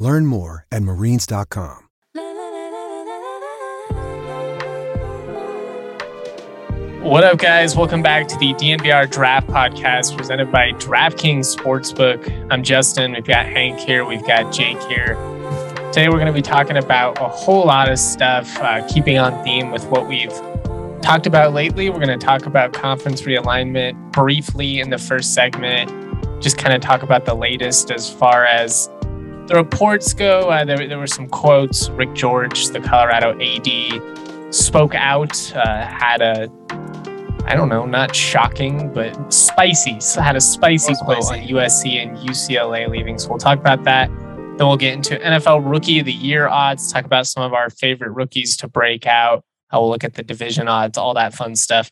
Learn more at marines.com. What up, guys? Welcome back to the DNVR Draft Podcast presented by DraftKings Sportsbook. I'm Justin. We've got Hank here. We've got Jake here. Today, we're going to be talking about a whole lot of stuff, uh, keeping on theme with what we've talked about lately. We're going to talk about conference realignment briefly in the first segment, just kind of talk about the latest as far as the reports go, uh, there, there were some quotes. Rick George, the Colorado AD, spoke out, uh, had a, I don't know, not shocking, but spicy, had a spicy quote on USC and UCLA leaving. So we'll talk about that. Then we'll get into NFL Rookie of the Year odds, talk about some of our favorite rookies to break out. I will look at the division odds, all that fun stuff.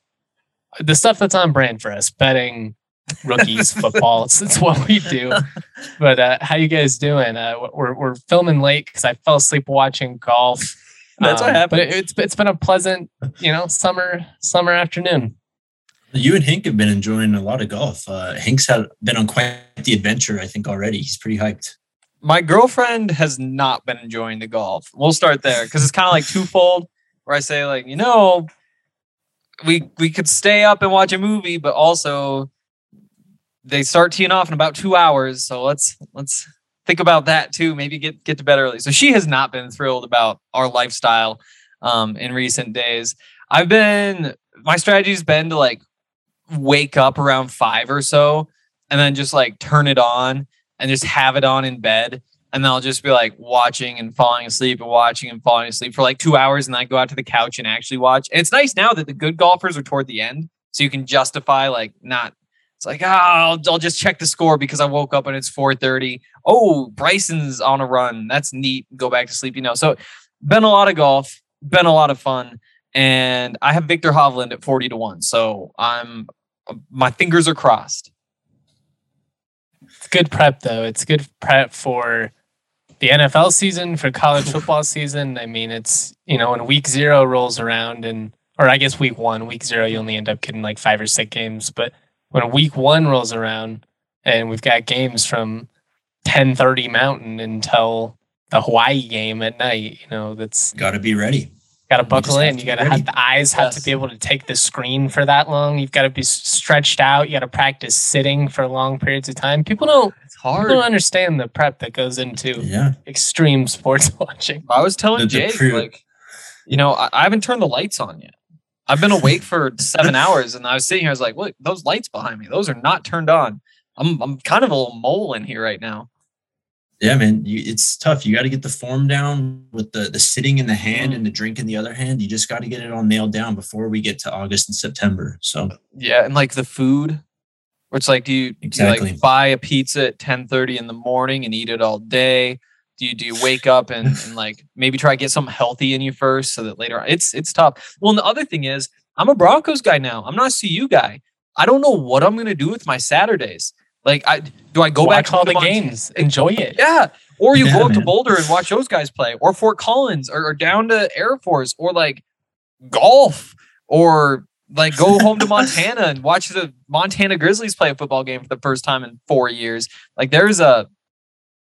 The stuff that's on brand for us, betting rookies football. It's, it's, what we do. But uh, how you guys doing? Uh, we're we're filming late because I fell asleep watching golf. That's um, what happened. But it's it's been a pleasant, you know, summer summer afternoon. You and Hank have been enjoying a lot of golf. Uh, Hank's had been on quite the adventure, I think already. He's pretty hyped. My girlfriend has not been enjoying the golf. We'll start there because it's kind of like twofold. Where I say like, you know, we we could stay up and watch a movie, but also they start teeing off in about two hours. So let's let's think about that too. Maybe get get to bed early. So she has not been thrilled about our lifestyle um, in recent days. I've been my strategy's been to like wake up around five or so, and then just like turn it on and just have it on in bed. And then I'll just be like watching and falling asleep and watching and falling asleep for like two hours. And then I go out to the couch and actually watch. And it's nice now that the good golfers are toward the end. So you can justify like not it's like, oh, I'll, I'll just check the score because I woke up and it's 4:30. Oh, Bryson's on a run. That's neat. Go back to sleep, you know. So, been a lot of golf, been a lot of fun, and I have Viktor Hovland at 40 to 1. So, I'm my fingers are crossed. It's good prep though. It's good prep for the NFL season, for college football season. I mean, it's, you know, when week 0 rolls around and or I guess week 1, week 0 you only end up getting like 5 or 6 games, but when week one rolls around and we've got games from 10:30 Mountain until the Hawaii game at night, you know, that's got to be ready. Got to buckle in. You got to have the eyes have to be able to take the screen for that long. You've got to be stretched out. You got to practice sitting for long periods of time. People don't. It's hard. People don't understand the prep that goes into yeah. extreme sports watching. I was telling the, Jake, pre- like, you know, I, I haven't turned the lights on yet. I've been awake for seven hours, and I was sitting here. I was like, "Look, those lights behind me; those are not turned on." I'm I'm kind of a little mole in here right now. Yeah, man, you, it's tough. You got to get the form down with the the sitting in the hand mm. and the drink in the other hand. You just got to get it all nailed down before we get to August and September. So yeah, and like the food, where it's like, do you, exactly. do you like buy a pizza at ten thirty in the morning and eat it all day? Do you do you wake up and, and like maybe try to get something healthy in you first so that later on it's it's tough. Well, and the other thing is I'm a Broncos guy now. I'm not a CU guy. I don't know what I'm gonna do with my Saturdays. Like I do I go watch back all the games, enjoy it. Yeah. Or you yeah, go up man. to Boulder and watch those guys play, or Fort Collins, or, or down to Air Force, or like golf, or like go home to Montana and watch the Montana Grizzlies play a football game for the first time in four years. Like there's a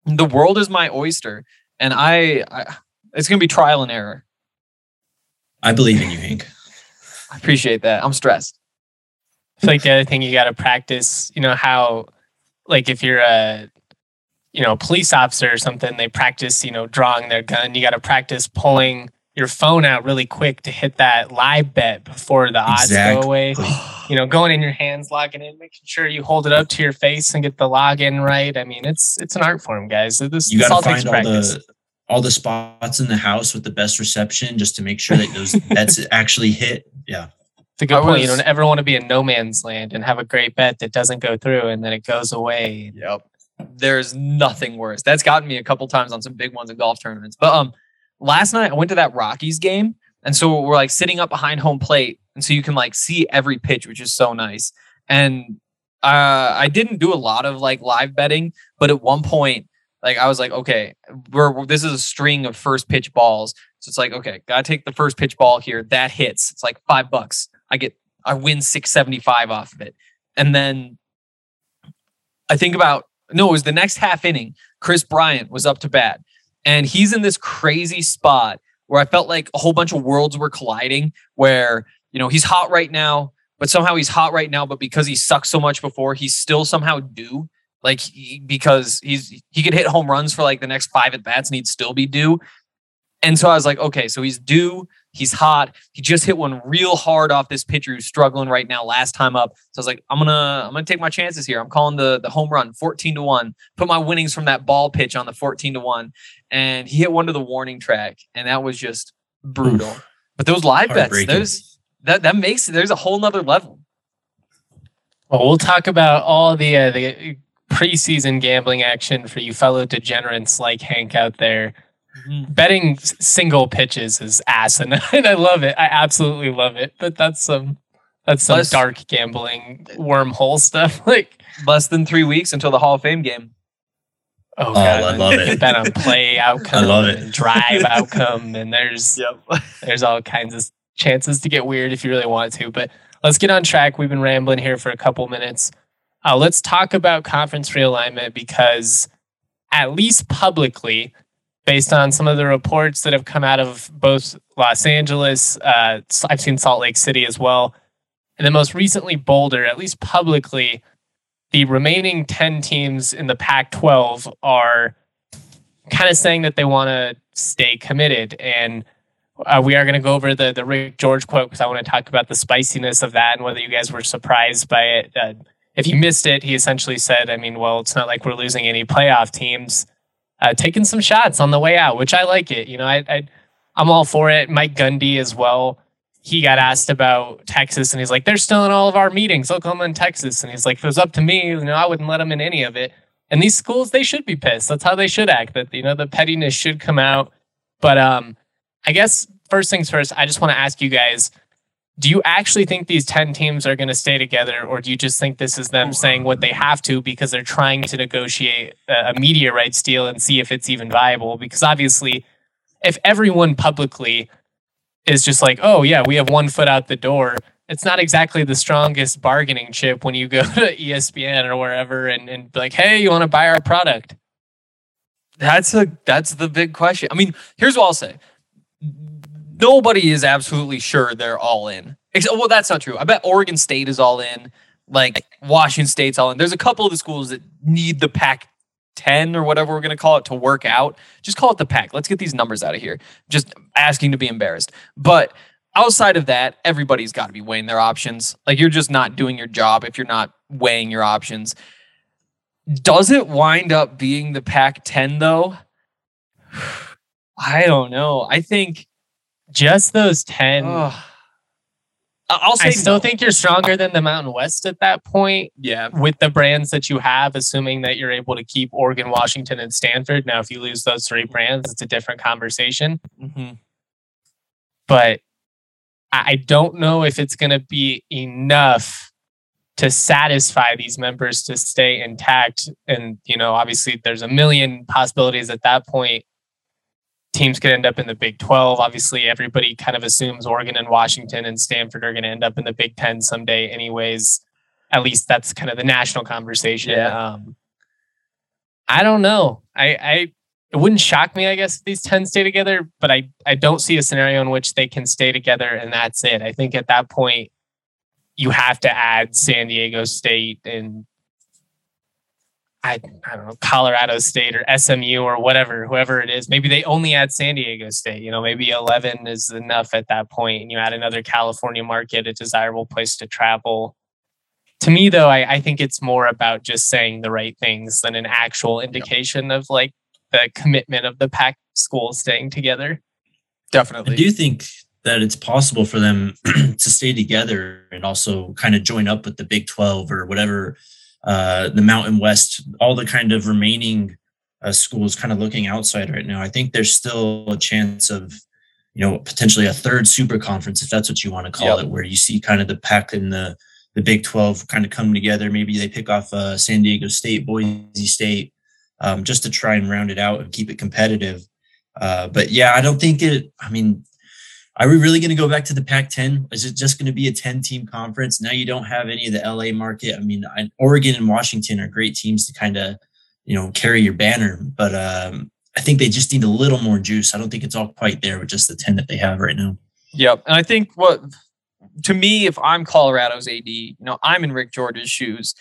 the world is my oyster, and I, I it's gonna be trial and error. I believe in you, Hank. I appreciate that. I'm stressed. I feel like the other thing you got to practice, you know, how, like, if you're a, you know, police officer or something, they practice, you know, drawing their gun. You got to practice pulling your phone out really quick to hit that live bet before the odds exactly. go away. you know, going in your hands, logging in, making sure you hold it up to your face and get the login right. I mean, it's it's an art form, guys. This, you got to find all practice. the all the spots in the house with the best reception just to make sure that those bets actually hit. Yeah. It's a good point. you don't ever want to be in no man's land and have a great bet that doesn't go through and then it goes away. Yep. There's nothing worse. That's gotten me a couple times on some big ones in golf tournaments. But um last night I went to that Rockies game, and so we're like sitting up behind home plate, and so you can like see every pitch, which is so nice. And uh, I didn't do a lot of like live betting, but at one point, like I was like, okay, we're this is a string of first pitch balls, so it's like, okay, gotta take the first pitch ball here. That hits. It's like five bucks. I get I win six seventy five off of it, and then I think about no, it was the next half inning. Kris Bryant was up to bat, and he's in this crazy spot where I felt like a whole bunch of worlds were colliding. Where you know he's hot right now, but somehow he's hot right now, but because he sucked so much before, he's still somehow due. Like he, because he's he could hit home runs for like the next five at bats and he'd still be due. And so I was like, okay, so he's due. He's hot. He just hit one real hard off this pitcher who's struggling right now. Last time up, so I was like, I'm gonna I'm gonna take my chances here. I'm calling the the home run, 14 to one. Put my winnings from that ball pitch on the 14 to one, and he hit one to the warning track, and that was just brutal. Oof. But those live bets, those that that makes there's a whole nother level. Well, we'll talk about all the uh, the preseason gambling action for you fellow degenerates like Hank out there. Mm-hmm. Betting single pitches is asinine. I love it. I absolutely love it. But that's some that's some less, dark gambling wormhole stuff. Like less than three weeks until the Hall of Fame game. Oh, God. I love it. Bet on play outcome, I love it. drive outcome, and there's yep. there's all kinds of chances to get weird if you really want to. But let's get on track. We've been rambling here for a couple minutes. Uh, let's talk about conference realignment because, at least publicly, based on some of the reports that have come out of both Los Angeles, uh, I've seen Salt Lake City as well, and then most recently Boulder, at least publicly, the remaining 10 teams in the Pac 12 are kind of saying that they want to stay committed. And uh, we are going to go over the, the Rick George quote because I want to talk about the spiciness of that and whether you guys were surprised by it. Uh, if you missed it, he essentially said, I mean, well, it's not like we're losing any playoff teams. Uh, taking some shots on the way out, which I like it. You know, I, I I'm all for it. Mike Gundy as well. He got asked about Texas, and he's like, "They're still in all of our meetings, Oklahoma and Texas." And he's like, "If it was up to me, you know, I wouldn't let them in any of it." And these schools, they should be pissed. That's how they should act. That you know, the pettiness should come out. But um, I guess first things first, I just want to ask you guys do you actually think these 10 teams are going to stay together or do you just think this is them saying what they have to because they're trying to negotiate a media rights deal and see if it's even viable? Because obviously if everyone publicly is just like oh yeah we have one foot out the door it's not exactly the strongest bargaining chip when you go to espn or wherever and, and be like hey you want to buy our product? That's a that's the big question. I mean here's what i'll say nobody is absolutely sure they're all in. Except, well, that's not true. I bet Oregon State is all in. Like Washington State's all in. There's a couple of the schools that need the Pac 10 or whatever we're going to call it to work out. Just call it the Pac. Let's get these numbers out of here. Just asking to be embarrassed. But outside of that, everybody's got to be weighing their options. Like you're just not doing your job if you're not weighing your options. Does it wind up being the Pac 10 though? I don't know. I think just those 10. I'll say I still no. think you're stronger than the Mountain West at that point. Yeah. With the brands that you have, assuming that you're able to keep Oregon, Washington, and Stanford. Now, if you lose those three brands, it's a different conversation. Mm-hmm. But I don't know if it's going to be enough to satisfy these members to stay intact. And, you know, obviously there's a million possibilities at that point teams could end up in the Big 12. Obviously, everybody kind of assumes Oregon and Washington and Stanford are going to end up in the Big 10 someday, anyways. At least that's kind of the national conversation. Yeah. Um, I don't know. I, I it wouldn't shock me, I guess, if these 10 stay together, but I, I don't see a scenario in which they can stay together and that's it. I think at that point, you have to add San Diego State and I, I don't know, Colorado State or SMU or whatever, whoever it is. Maybe they only add San Diego State. You know, maybe 11 is enough at that point, and you add another California market, a desirable place to travel. To me, though, I, I think it's more about just saying the right things than an actual indication of like the commitment of the Pac schools staying together. Definitely. I do think that it's possible for them to stay together and also kind of join up with the Big 12 or whatever uh, the Mountain West, all the kind of remaining uh, schools kind of looking outside right now. I think there's still a chance of, you know, potentially a third super conference, if that's what you want to call Yep. it, where you see kind of the Pac and the the Big 12 kind of come together. Maybe they pick off uh, San Diego State, Boise State, um, just to try and round it out and keep it competitive. Uh, but yeah, I don't think it. I mean, are we really going to go back to the Pac-10? Is it just going to be a 10-team conference? Now you don't have any of the LA market. I mean, Oregon and Washington are great teams to kind of, you know, carry your banner, but um, I think they just need a little more juice. I don't think it's all quite there with just the 10 that they have right now. Yep. And I think what to me, if I'm Colorado's AD, you know, I'm in Rick George's shoes.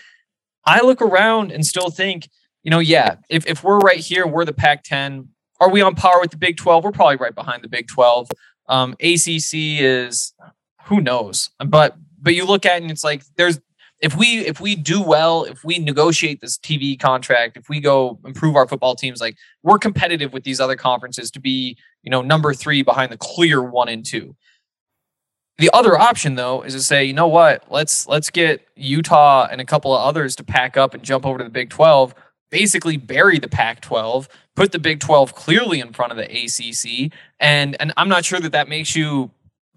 I look around and still think, you know, yeah, if, if we're right here, we're the Pac 10. Are we on par with the Big 12? We're probably right behind the Big 12. Um, ACC is who knows, but but you look at it and it's like there's if we if we do well, if we negotiate this TV contract, if we go improve our football teams, like we're competitive with these other conferences to be you know number three behind the clear one and two. The other option though is to say, you know what, let's let's get Utah and a couple of others to pack up and jump over to the Big 12, basically bury the Pac 12, put the Big 12 clearly in front of the ACC, and and I'm not sure that that makes you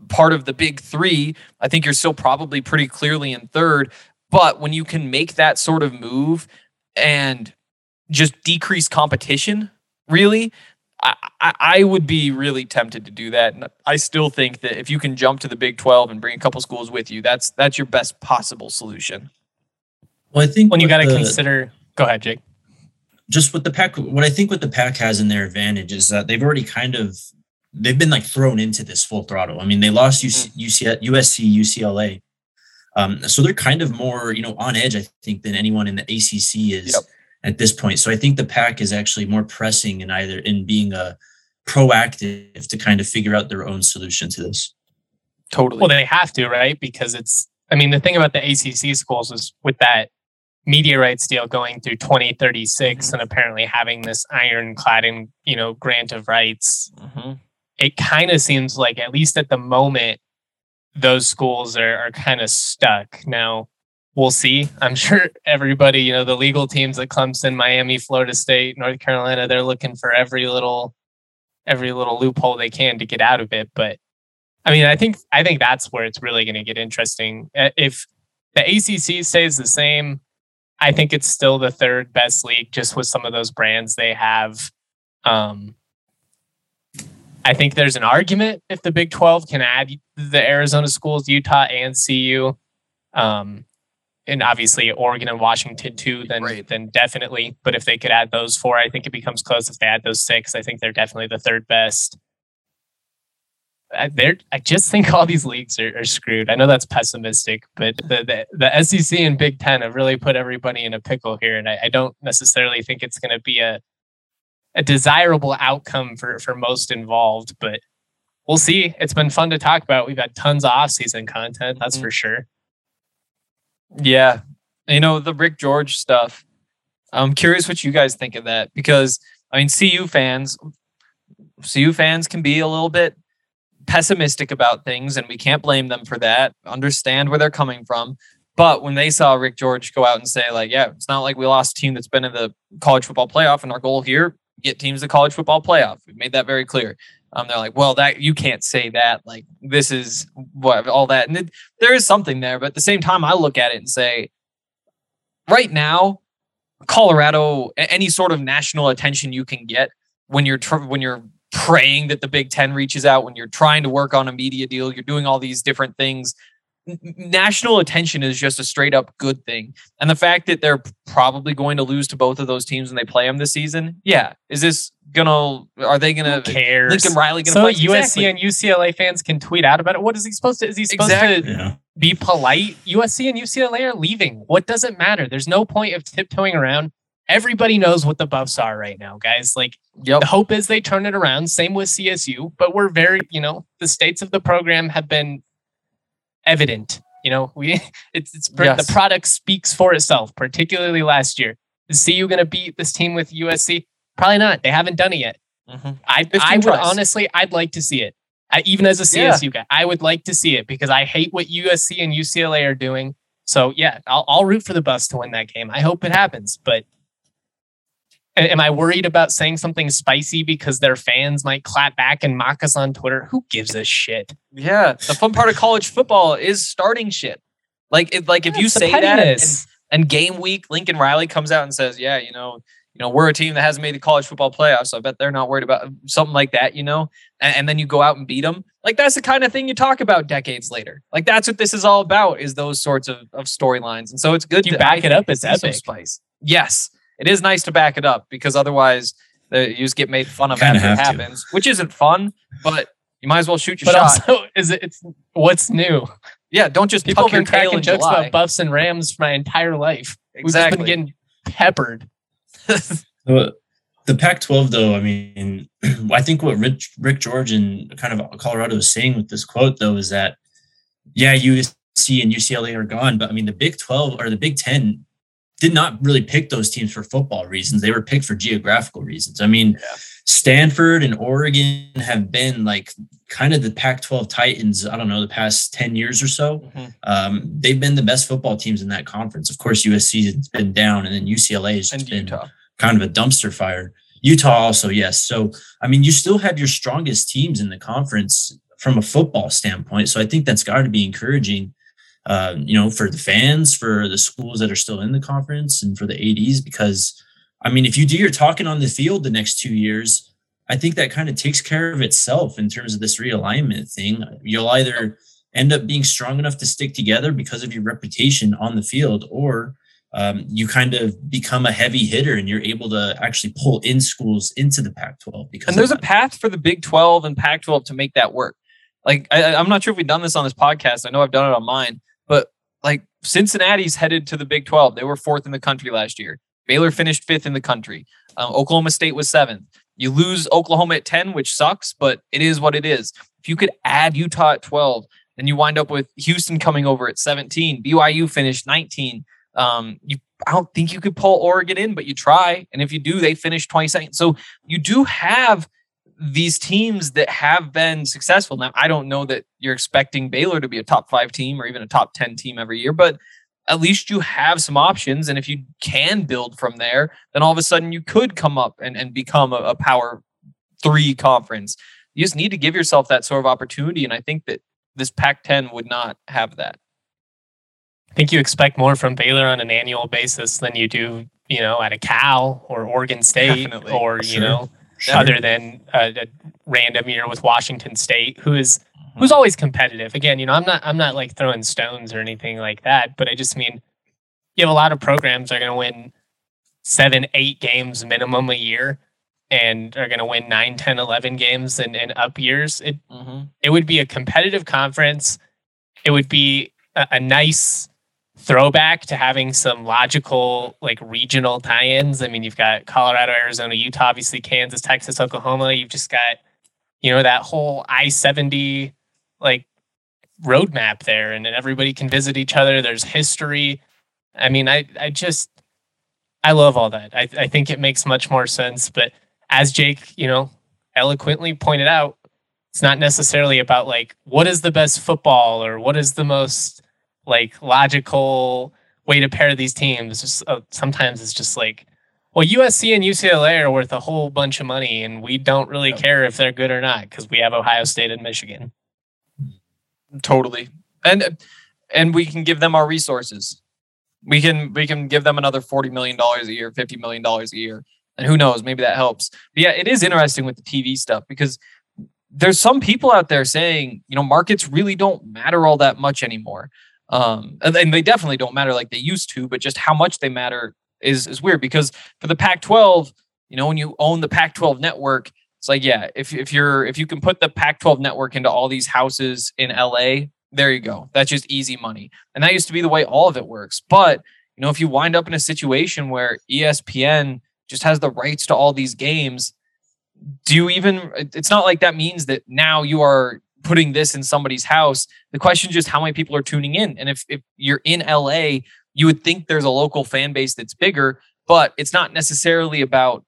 part of the Big 3. I think you're still probably pretty clearly in third, but when you can make that sort of move and just decrease competition, really, I, I, I would be really tempted to do that. And I still think that if you can jump to the Big 12 and bring a couple schools with you, that's that's your best possible solution. Well, I think When you got to consider, go ahead, Jake. Just what the Pac what i think what the Pac has in their advantage is that they've already kind of they've been like thrown into this full throttle i mean they lost UC, UC, usc ucla um, so they're kind of more you know on edge i think than anyone in the acc is Yep. at this point so i think the Pac is actually more pressing in either in being a proactive to kind of figure out their own solution to this Totally. Well, they have to, right? Because it's, I mean, the thing about the ACC schools is with that media rights deal going through 2036 Mhm. and apparently having this ironclad, and you know, grant of rights, Mhm. it kind of seems like, at least at the moment, those schools are, are kind of stuck. Now, we'll see. I'm sure everybody, you know, the legal teams at Clemson, Miami, Florida State, North Carolina, they're looking for every little every little loophole they can to get out of it. But I mean, I think I think that's where it's really going to get interesting. If the ACC stays the same, I think it's still the third best league, just with some of those brands they have. Um, I think there's an argument if the Big 12 can add the Arizona schools, Utah and CU, um, and obviously Oregon and Washington too. Then Right. then definitely. But if they could add those four, I think it becomes close. If they add those six, I think they're definitely the third best. I, they're, I just think all these leagues are, are screwed. I know that's pessimistic, but the, the the SEC and Big Ten have really put everybody in a pickle here, and I, I don't necessarily think it's going to be a a desirable outcome for for most involved. But we'll see. It's been fun to talk about. We've had tons of off season content, that's Mhm. for sure. Yeah. You know, the Rick George stuff. I'm curious what you guys think of that because I mean CU fans CU fans can be a little bit pessimistic about things and we can't blame them for that. Understand where they're coming from. But when they saw Rick George go out and say like, yeah, it's not like we lost a team that's been in the college football playoff and our goal here get teams to college football playoff. We've made that very clear. Um, they're like, well, that you can't say that. Like, this is what all that, and it, there is something there. But at the same time, I look at it and say, right now, Colorado, any sort of national attention you can get when you're tr- when you're praying that the Big Ten reaches out, when you're trying to work on a media deal, you're doing all these different things. N- n- National attention is just a straight up good thing, and the fact that they're probably going to lose to both of those teams when they play them this season, yeah, is this gonna? Are they gonna? cares? Lincoln Riley gonna so fight? USC Exactly. and UCLA fans can tweet out about it. What is he supposed to? Is he supposed Exactly. to yeah be polite? USC and UCLA are leaving. What does it matter? There's no point of tiptoeing around. Everybody knows what the buffs are right now, guys. Like Yep. the hope is they turn it around. Same with CSU, but we're very, you know, the states of the program have been evident. You know, we it's it's Yes. the product speaks for itself. Particularly last year, is CU going to beat this team with USC? Probably not. They haven't done it yet. Mhm. I I would tries. honestly, I'd like to see it. I, even as a Yeah. CSU guy, I would like to see it because I hate what USC and UCLA are doing. So yeah, I'll, I'll root for the Buffs to win that game. I hope it happens, but am I worried about saying something spicy because their fans might clap back and mock us on Twitter? Who gives a shit? Yeah, the fun part of college football is starting shit. Like, it, like if you say that and, and game week, Lincoln Riley comes out and says, "Yeah, you know, you know, we're a team that hasn't made the college football playoffs. So I bet they're not worried about something like that, you know, and, and, then you go out and beat them. Like that's the kind of thing you talk about decades later. Like that's what this is all about is those sorts of, of storylines. And so it's good you to back it up as epic. Spice. Yes, it is nice to back it up because otherwise the, you just get made fun of after it happens, to. which isn't fun, but you might as well shoot your but shot. Also, is it, it's what's new? Yeah, don't just people have been cracking jokes July. about Buffs and Rams for my entire life. Exactly, We've been getting peppered. the, the Pac-12, though, I mean, I think what Rick, Rick George and kind of Colorado is saying with this quote, though, is that yeah, USC and UCLA are gone, but I mean, the Big 12 or the Big 10 did not really pick those teams for football reasons. They were picked for geographical reasons. I mean, yeah. Stanford and Oregon have been like kind of the Pac 12 Titans, I don't know, the past 10 years or so. Mm-hmm. Um, they've been the best football teams in that conference. Of course, USC has been down, and then UCLA has and been Utah. kind of a dumpster fire. Utah also, yes. So, I mean, you still have your strongest teams in the conference from a football standpoint. So I think that's got to be encouraging, uh, you know, for the fans, for the schools that are still in the conference, and for the ADs. Because, I mean, if you do your talking on the field the next two years, I think that kind of takes care of itself in terms of this realignment thing. You'll either end up being strong enough to stick together because of your reputation on the field, or um, you kind of become a heavy hitter and you're able to actually pull in schools into the Pac-12. Because and there's a path for the Big 12 and Pac-12 to make that work. Like I, I'm not sure if we've done this on this podcast. I know I've done it on mine, like Cincinnati's headed to the Big 12. They were fourth in the country last year. Baylor finished fifth in the country. Um, Oklahoma State was seventh. You lose Oklahoma at 10, which sucks, but it is what it is. If you could add Utah at 12, then you wind up with Houston coming over at 17. BYU finished 19. Um, you I don't think you could pull Oregon in, but you try. And if you do, they finish 22nd. So you do have these teams that have been successful. Now, I don't know that you're expecting Baylor to be a top five team or even a top 10 team every year, but at least you have some options. And if you can build from there, then all of a sudden you could come up and, and become a, a power three conference. You just need to give yourself that sort of opportunity. And I think that this Pac 10 would not have that. I think you expect more from Baylor on an annual basis than you do, you know, at a Cal or Oregon State Definitely. or, sure. you know, sure. other than a, a, random year with Washington State, who is who's always competitive. Again, you know, I'm not I'm not like throwing stones or anything like that, but I just mean you have a lot of programs that are going to win seven, eight games minimum a year and are going to win 9, 10, 11 games in, in up years. It, mm-hmm. it would be a competitive conference. It would be a, a nice throwback to having some logical like regional tie-ins. I mean, you've got Colorado, Arizona, Utah, obviously Kansas, Texas, Oklahoma. You've just got, you know, that whole I-70 like roadmap there and everybody can visit each other. There's history. I mean, I, I just, I love all that. I, I think it makes much more sense. But as Jake, you know, eloquently pointed out, it's not necessarily about like what is the best football or what is the most like logical way to pair these teams. Just uh, sometimes it's just like, well, USC and UCLA are worth a whole bunch of money, and we don't really care if they're good or not because we have Ohio State and Michigan. Totally. And and we can give them our resources. We can we can give them another 40 million dollars a year, 50 million dollars a year. And who knows, maybe that helps. But yeah, it is interesting with the TV stuff because there's some people out there saying, you know, markets really don't matter all that much anymore. Um, and, and they definitely don't matter like they used to, but just how much they matter is is weird because for the Pac-12, you know, when you own the Pac-12 network, it's like, yeah, if if you're if you can put the Pac-12 network into all these houses in LA, there you go. That's just easy money. And that used to be the way all of it works. But you know, if you wind up in a situation where ESPN just has the rights to all these games, do you even it's not like that means that now you are putting this in somebody's house. The question is just how many people are tuning in. And if if you're in LA, you would think there's a local fan base that's bigger, but it's not necessarily about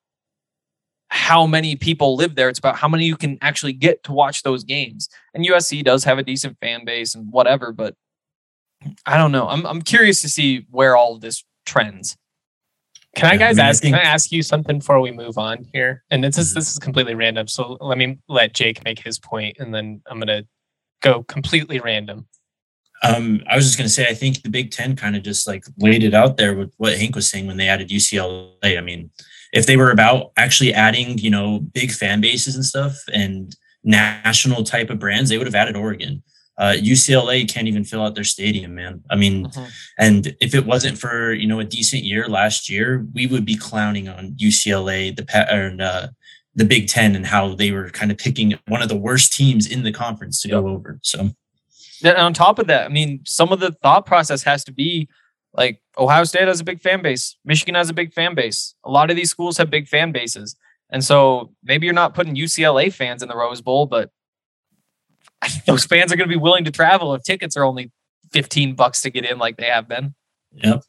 how many people live there. It's about how many you can actually get to watch those games. And USC does have a decent fan base and whatever, but I don't know. I'm I'm curious to see where all of this trends. Can I Yeah, I guys mean, ask? Can I ask you something before we move on here? And this is Mhm. this is completely random. So let me let Jake make his point, and then I'm gonna go completely random. Um, I was just going to say, I think the Big Ten kind of just like laid it out there with what Hank was saying when they added UCLA. I mean, if they were about actually adding, you know, big fan bases and stuff and national type of brands, they would have added Oregon. Uh, UCLA can't even fill out their stadium, man. I mean, and if it wasn't for you know a decent year last year, we would be clowning on UCLA, the or, uh, the Big Ten, and how they were kind of picking one of the worst teams in the conference to go over. So. Then on top of that, I mean, some of the thought process has to be like Ohio State has a big fan base, Michigan has a big fan base. A lot of these schools have big fan bases. And so maybe you're not putting UCLA fans in the Rose Bowl, but those fans are going to be willing to travel if tickets are only 15 bucks to get in like they have been. Yep.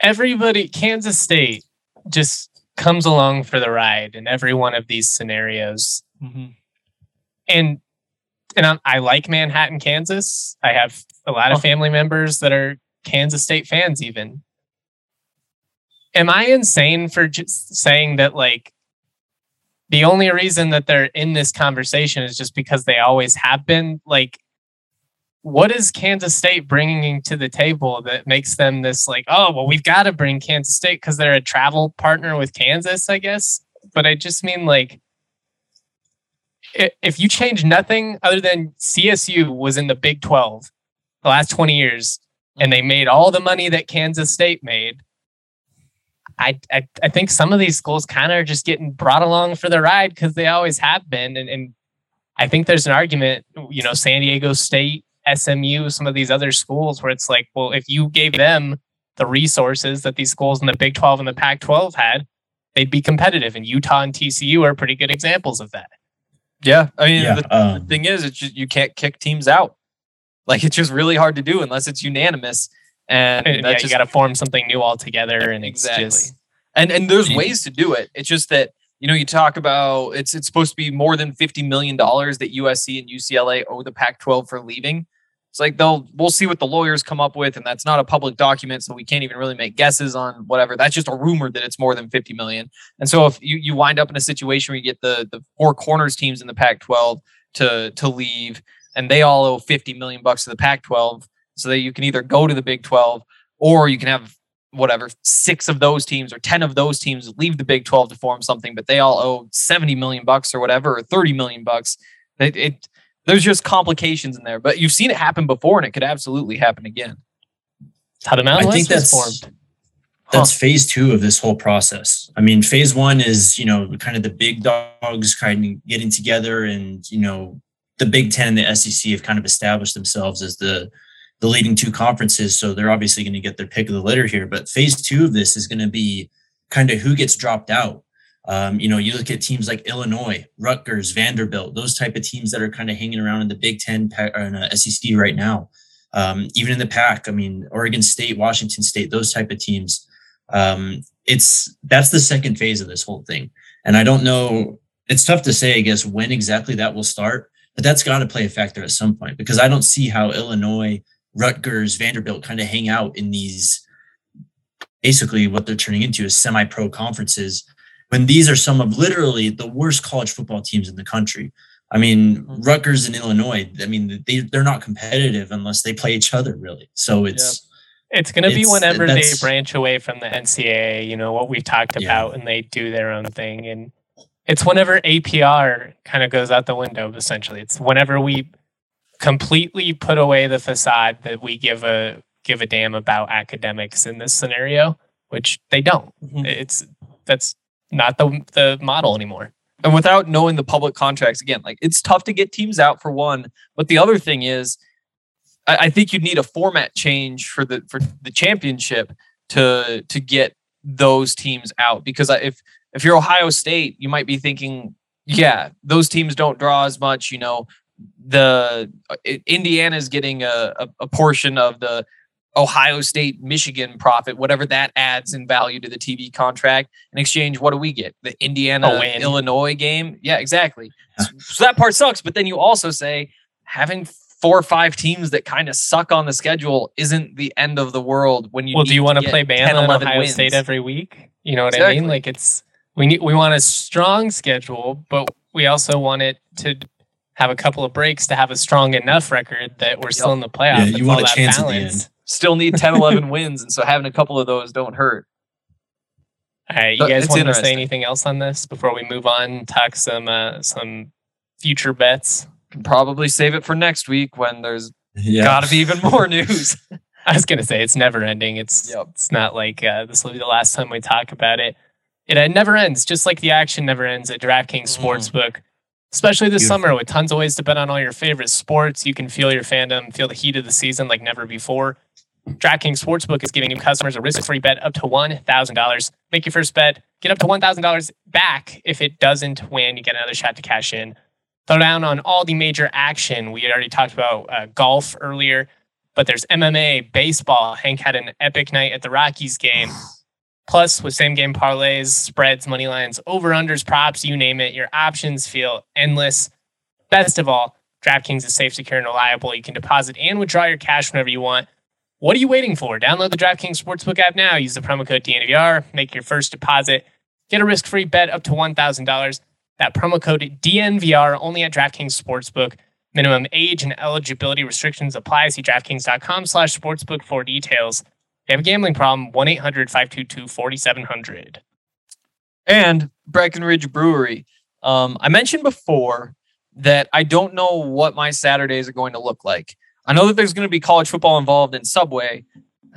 Everybody, Kansas State just comes along for the ride in every one of these scenarios. Mm-hmm. and and I'm, I like Manhattan, Kansas. I have a lot of Oh. family members that are Kansas State fans. Even am I insane for just saying that? Like the only reason that they're in this conversation is just because they always have been. Like, what is Kansas State bringing to the table that makes them this? Like, oh well, we've got to bring Kansas State because they're a travel partner with Kansas, I guess. But I just mean like if you change nothing other than CSU was in the Big 12 the last 20 years and they made all the money that Kansas State made, I I, I think some of these schools kind of are just getting brought along for the ride because they always have been. And, and I think there's an argument, you know, San Diego State, SMU, some of these other schools where it's like, well, if you gave them the resources that these schools in the Big 12 and the Pac 12 had, they'd be competitive. And Utah and TCU are pretty good examples of that. Yeah. I mean, Yeah. the, the Um, thing is, it's just, you can't kick teams out. Like it's just really hard to do unless it's unanimous. And And yeah, just, you got to form something new altogether, and exactly. just and and there's ways to do it. It's just that you know you talk about it's it's supposed to be more than fifty million dollars that USC and UCLA owe the Pac-12 for leaving. It's like they'll we'll see what the lawyers come up with, and that's not a public document, so we can't even really make guesses on whatever. That's just a rumor that it's more than fifty million. And so if you you wind up in a situation where you get the the four corners teams in the Pac-12 to to leave, and they all owe fifty million bucks to the Pac-12, so that you can either go to the Big 12 or you can have whatever six of those teams or 10 of those teams leave the big 12 to form something but they all owe 70 million bucks or whatever or 30 million bucks it, it there's just complications in there but you've seen it happen before and it could absolutely happen again how the Mountain I think West was that's formed. that's phase two of this whole process. I mean, phase one is you know kind of the big dogs kind of getting together, and you know the Big Ten and the SEC have kind of established themselves as the the leading two conferences, so they're obviously going to get their pick of the litter here. But phase two of this is going to be kind of who gets dropped out. Um, you know, you look at teams like Illinois, Rutgers, Vanderbilt, those type of teams that are kind of hanging around in the Big Ten uh, SEC right now. Um, even in the Pac, I mean, Oregon State, Washington State, those type of teams. Um, it's that's the second phase of this whole thing, and I don't know. It's tough to say, I guess, when exactly that will start, but that's got to play a factor at some point because I don't see how Illinois, Rutgers, Vanderbilt kind of hang out in these basically what they're turning into is semi-pro conferences when these are some of literally the worst college football teams in the country. I mean, mm-hmm. Rutgers and Illinois, I mean, they, they're not competitive unless they play each other, really. So it's, It's going to be whenever they branch away from the NCAA, you know, what we've talked Yeah. about, and they do their own thing. And it's whenever APR kind of goes out the window, essentially. It's whenever we completely put away the facade that we give a give a damn about academics in this scenario, which they don't. Mm-hmm. It's that's not the the model anymore. and without knowing the public contracts again like it's tough to get teams out for one but the other thing is i, I think you'd need a format change for the for the championship to to get those teams out because if if you're ohio state you might be thinking yeah those teams don't draw as much you know the uh, indiana's getting a, a, a portion of the ohio state michigan profit whatever that adds in value to the tv contract in exchange, what do we get? The Indiana Illinois game? Yeah, exactly. So, so that part sucks. But then you also say having four or five teams that kind of suck on the schedule isn't the end of the world when you well, do you want to play Bama 10, and Ohio wins. State every week? You know what I mean? Like it's we need we want a strong schedule, but we also want it to have a couple of breaks to have a strong enough record that we're still in the playoffs. Yeah, It's you want all a that chance at the balance. end. still need 10 11 wins and so having a couple of those don't hurt All right, you But guys it's want to say anything else on this before we move on? Talk some uh, some future bets. can probably save it for next week when there's Yeah. gotta be even more news I was gonna say it's never ending. It's Yep. it's not like uh, this will be the last time we talk about it. It uh, never ends, just like the action never ends at DraftKings Mhm. Sportsbook. Especially this Beautiful. summer with tons of ways to bet on all your favorite sports. You can feel your fandom, feel the heat of the season like never before. DraftKings Sportsbook is giving new customers a risk-free bet up to $1,000. Make your first bet, get up to $1,000 back. If it doesn't win, you get another shot to cash in. Throw down on all the major action. We already talked about uh, golf earlier, but there's MMA, baseball. Hank had an epic night at the Rockies game. Plus, with same game parlays, spreads, money lines, over unders, props, you name it, your options feel endless. Best of all, DraftKings is safe, secure, and reliable. You can deposit and withdraw your cash whenever you want. What are you waiting for? Download the DraftKings Sportsbook app now. Use the promo code DNVR. Make your first deposit. Get a risk-free bet up to $1,000. That promo code DNVR only at DraftKings Sportsbook. Minimum age and eligibility restrictions apply. See DraftKings.com slash sportsbook for details. You have a gambling problem, 1-800-522-4700. and Breckenridge Brewery. Um, I mentioned before that I don't know what my Saturdays are going to look like. I know that there's going to be college football involved in Subway.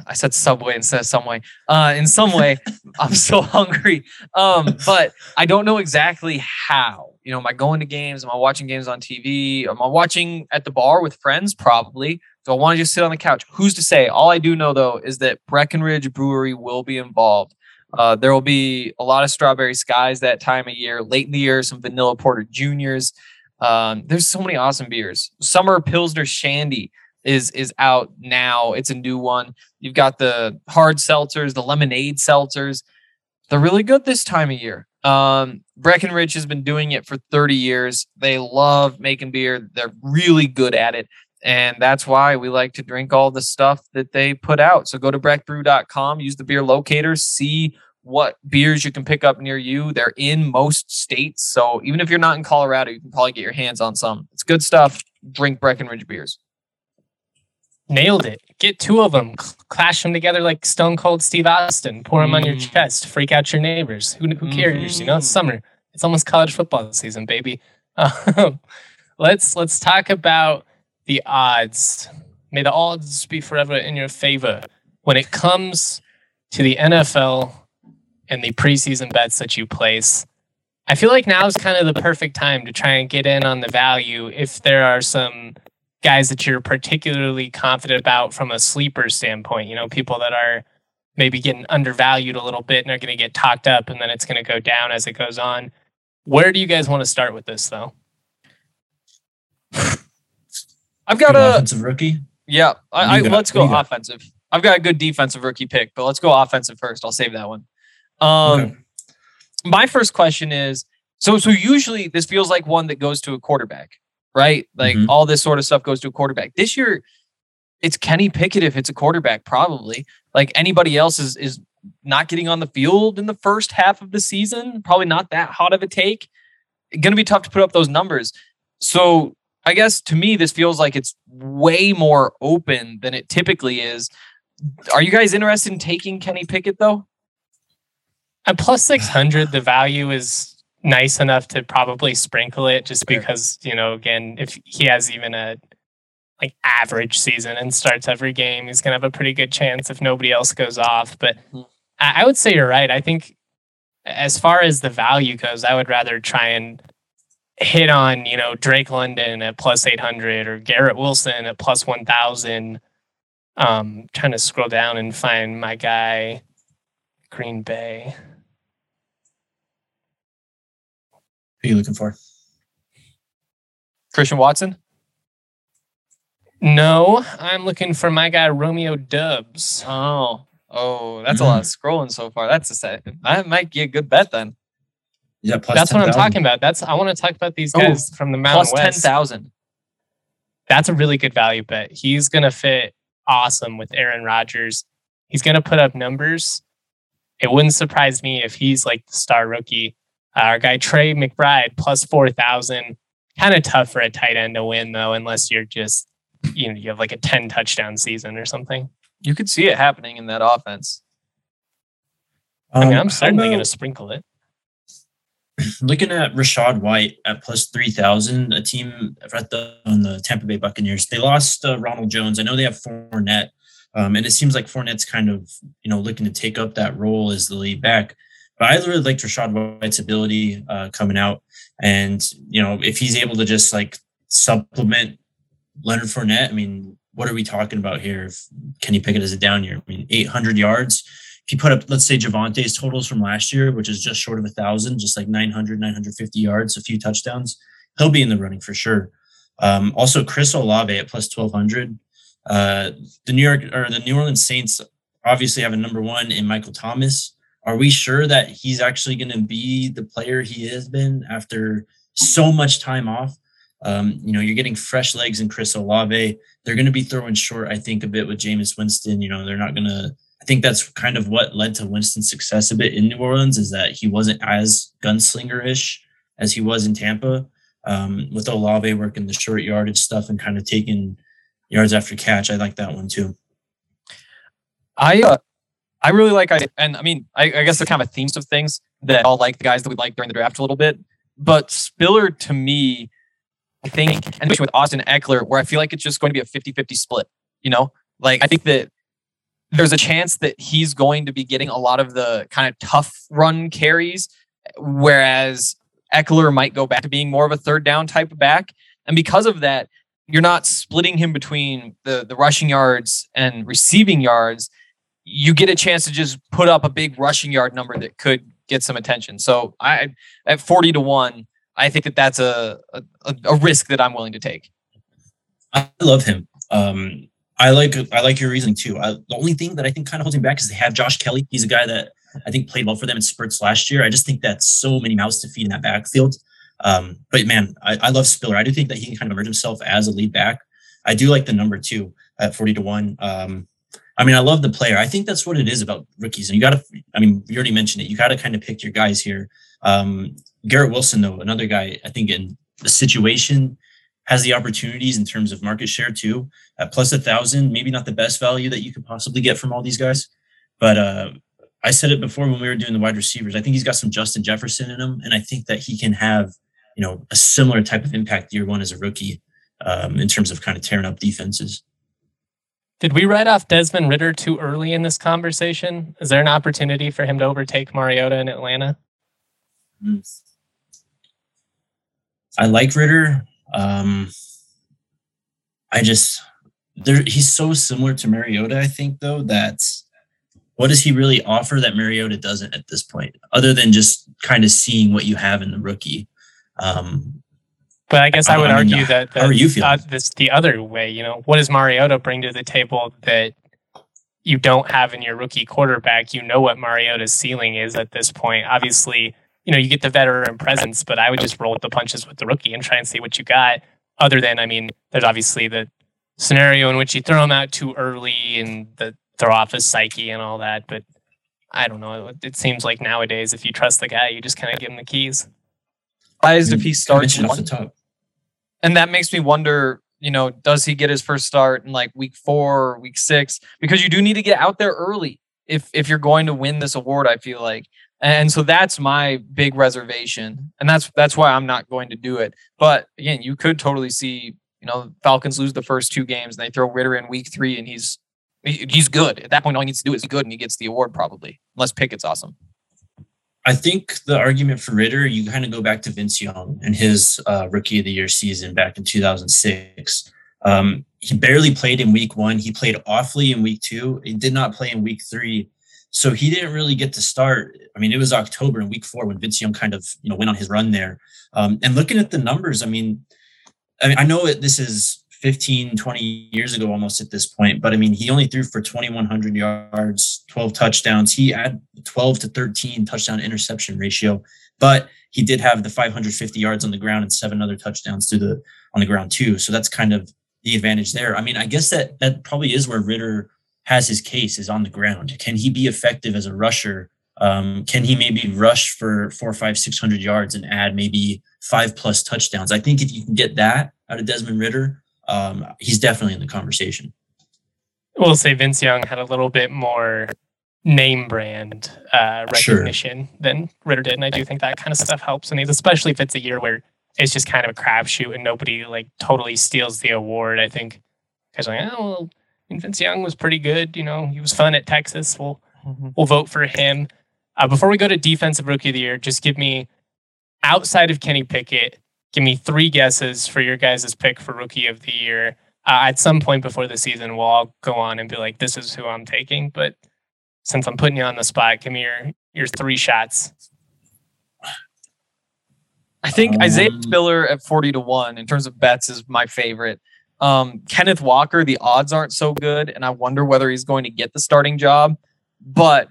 I said Subway instead of some way. Uh, in some way, I'm so hungry. Um, but I don't know exactly how. You know, am I going to games? Am I watching games on TV? Am I watching at the bar with friends? Probably. Do I want to just sit on the couch? Who's to say? All I do know though is that Breckenridge Brewery will be involved. Uh, there will be a lot of strawberry skies that time of year. Late in the year, some vanilla porter juniors. Um, there's so many awesome beers. Summer Pilsner Shandy is is out now. It's a new one. You've got the hard seltzers, the lemonade seltzers. They're really good this time of year. Um, Breckenridge has been doing it for 30 years. They love making beer. They're really good at it. And that's why we like to drink all the stuff that they put out. So go to breckbrew.com, use the beer locator, see what beers you can pick up near you. They're in most states. So even if you're not in Colorado, you can probably get your hands on some. It's good stuff. Drink Breckenridge beers. Nailed it. Get two of them, clash them together like Stone Cold Steve Austin. Pour them on your Mm. chest. Freak out your neighbors. Who, who cares? You know, it's Mhm. summer. It's almost college football season, baby. Um, let's let's talk about the odds. May the odds be forever in your favor when it comes to the NFL and the preseason bets that you place. I feel like now is kind of the perfect time to try and get in on the value if there are some guys that you're particularly confident about from a sleeper standpoint. You know, people that are maybe getting undervalued a little bit and are going to get talked up and then it's going to go down as it goes on. Where do you guys want to start with this, though? I've got Good a offensive rookie. yeah. I, I let's go you got? offensive. I've got a good defensive rookie pick, but let's go offensive first. I'll save that one. Um, Okay. my first question is so so usually this feels like one that goes to a quarterback, right? Like Mhm. all this sort of stuff goes to a quarterback. This year, it's Kenny Pickett if it's a quarterback, probably. Like anybody else is is not getting on the field in the first half of the season. Probably not that hot of a take. Going to be tough to put up those numbers. So I guess to me, this feels like it's way more open than it typically is. Are you guys interested in taking Kenny Pickett though? At plus 600, the value is nice enough to probably sprinkle it just because, you know, again, if he has even a like average season and starts every game, he's going to have a pretty good chance if nobody else goes off. But Mhm. I, I would say you're right. I think as far as the value goes, I would rather try and hit on, you know, Drake London at plus 800 or Garrett Wilson at plus 1000. Um, trying to scroll down and find my guy, Green Bay. Who are you looking for? Christian Watson? No, I'm looking for my guy Romeo Doubs. Oh, oh, that's a lot of scrolling so far. That's a set. That might be a good bet then. Yeah, plus That's what I'm 10,000. talking about. That's I want to talk about these Oh, guys from the Mountain Plus ten West. thousand. that's a really good value bet. He's going to fit awesome with Aaron Rodgers. He's going to put up numbers. It wouldn't surprise me if he's like the star rookie. Uh, our guy Trey McBride plus 4,000. Kind of tough for a tight end to win, though, unless you're just, you know, you have like a 10 touchdown season or something. You could see it happening in that offense. I mean, I'm Um, certainly going to sprinkle it. looking at Rachaad White at plus three thousand, a team at the on the Tampa Bay Buccaneers. They lost uh, Ronald Jones. I know they have Fournette, um, and it seems like Fournette's kind of you know looking to take up that role as the lead back. But I really liked Rachaad White's ability uh, coming out, and you know if he's able to just like supplement Leonard Fournette, I mean, what are we talking about here? If, can you pick it as a down year? I mean, eight hundred yards if you put up, let's say Javonte's totals from last year, which is just short of a thousand, just like 900, 950 yards, a few touchdowns, he'll be in the running for sure. Um, also, Chris Olave at plus 1200. Uh, the New York or the New Orleans Saints obviously have a number one in Michael Thomas. Are we sure that he's actually going to be the player he has been after so much time off? Um, you know, you're getting fresh legs in Chris Olave. They're going to be throwing short, I think, a bit with Jameis Winston. You know, they're not going to I think that's kind of what led to Winston's success a bit in New Orleans is that he wasn't as gunslinger-ish as he was in Tampa. Um, with Olave working the short yardage stuff and kind of taking yards after catch, I like that one too. I uh, I really like I and I mean I, I guess they're kind of themes of things that all like the guys that we like during the draft a little bit. But Spiller to me, I think, and especially with Austin Ekeler, where I feel like it's just going to be a 50-50 split. You know, like I think that there's a chance that he's going to be getting a lot of the kind of tough run carries, whereas Ekeler might go back to being more of a third down type of back. And because of that, you're not splitting him between the the rushing yards and receiving yards. You get a chance to just put up a big rushing yard number that could get some attention. So I at 40 to 1, I think that that's a a, a risk that I'm willing to take. I love him. Um, I like I like your reasoning too. I, the only thing that I think kind of holds him back is they have Josh Kelley. He's a guy that I think played well for them in spurts last year. I just think that's so many mouths to feed in that backfield. Um, but man, I, I love Spiller. I do think that he can kind of emerge himself as a lead back. I do like the number two at 40 to 1. Um, I mean, I love the player. I think that's what it is about rookies. And you got to, I mean, you already mentioned it. You got to kind of pick your guys here. Um, Garrett Wilson, though, another guy, I think in the situation has the opportunities in terms of market share too. At plus a thousand, maybe not the best value that you could possibly get from all these guys. But uh, I said it before when we were doing the wide receivers. I think he's got some Justin Jefferson in him. And I think that he can have, you know, a similar type of impact year one as a rookie um, in terms of kind of tearing up defenses. Did we write off Desmond Ridder too early in this conversation? Is there an opportunity for him to overtake Mariota in Atlanta? I like Ridder. Um, I just there he's so similar to Mariota. I think though that what does he really offer that Mariota doesn't at this point, other than just kind of seeing what you have in the rookie. Um, But I guess I, I would mean, argue that, how are you feeling? uh, this the other way. You know, what does Mariota bring to the table that you don't have in your rookie quarterback? You know what Mariota's ceiling is at this point. Obviously, you know you get the veteran presence, but I would just roll with the punches with the rookie and try and see what you got. Other than, I mean, there's obviously the scenario in which you throw him out too early and the throw off his psyche and all that. But I don't know. It, it seems like nowadays, if you trust the guy, you just kind of give him the keys. Surprised if he I starts mentioned off the top. and that makes me wonder you know does he get his first start in like week four or week six because you do need to get out there early if if you're going to win this award i feel like and so that's my big reservation and that's that's why i'm not going to do it but again you could totally see you know falcons lose the first two games and they throw ridder in week three and he's he's good at that point all he needs to do is good and he gets the award probably unless pickett's awesome I think the argument for Ridder, you kind of go back to Vince Young and his uh, rookie of the year season back in 2006. Um, he barely played in week one. He played awfully in week two. He did not play in week three. So he didn't really get to start. I mean, it was October in week four when Vince Young kind of, you know, went on his run there. Um, and looking at the numbers, I mean, I mean, I know it, this is 15, 20 years ago almost at this point, but I mean, he only threw for 2,100 yards, 12 touchdowns. He had 12 to 13 touchdown interception ratio, but he did have the 550 yards on the ground and seven other touchdowns through the on the ground too. So that's kind of the advantage there. I mean, I guess that that probably is where Ridder has his case is on the ground. Can he be effective as a rusher? Um, can he maybe rush for four, five, six hundred yards and add maybe five plus touchdowns? I think if you can get that out of Desmond Ridder, um, he's definitely in the conversation. We'll say Vince Young had a little bit more name brand uh, recognition sure. than Ridder did, and I do think that kind of stuff helps. And especially if it's a year where it's just kind of a crapshoot and nobody like totally steals the award. I think guys are like, oh well, Vince Young was pretty good. You know, he was fun at Texas. We'll mm-hmm. we'll vote for him. Uh, before we go to defensive rookie of the year, just give me outside of Kenny Pickett, give me three guesses for your guys' pick for rookie of the year. Uh, at some point before the season, we'll all go on and be like, "This is who I'm taking." But since I'm putting you on the spot, give me your your three shots. I think um, Isaiah Spiller at 40 to 1 in terms of bets is my favorite. Um, Kenneth Walker, the odds aren't so good, and I wonder whether he's going to get the starting job. But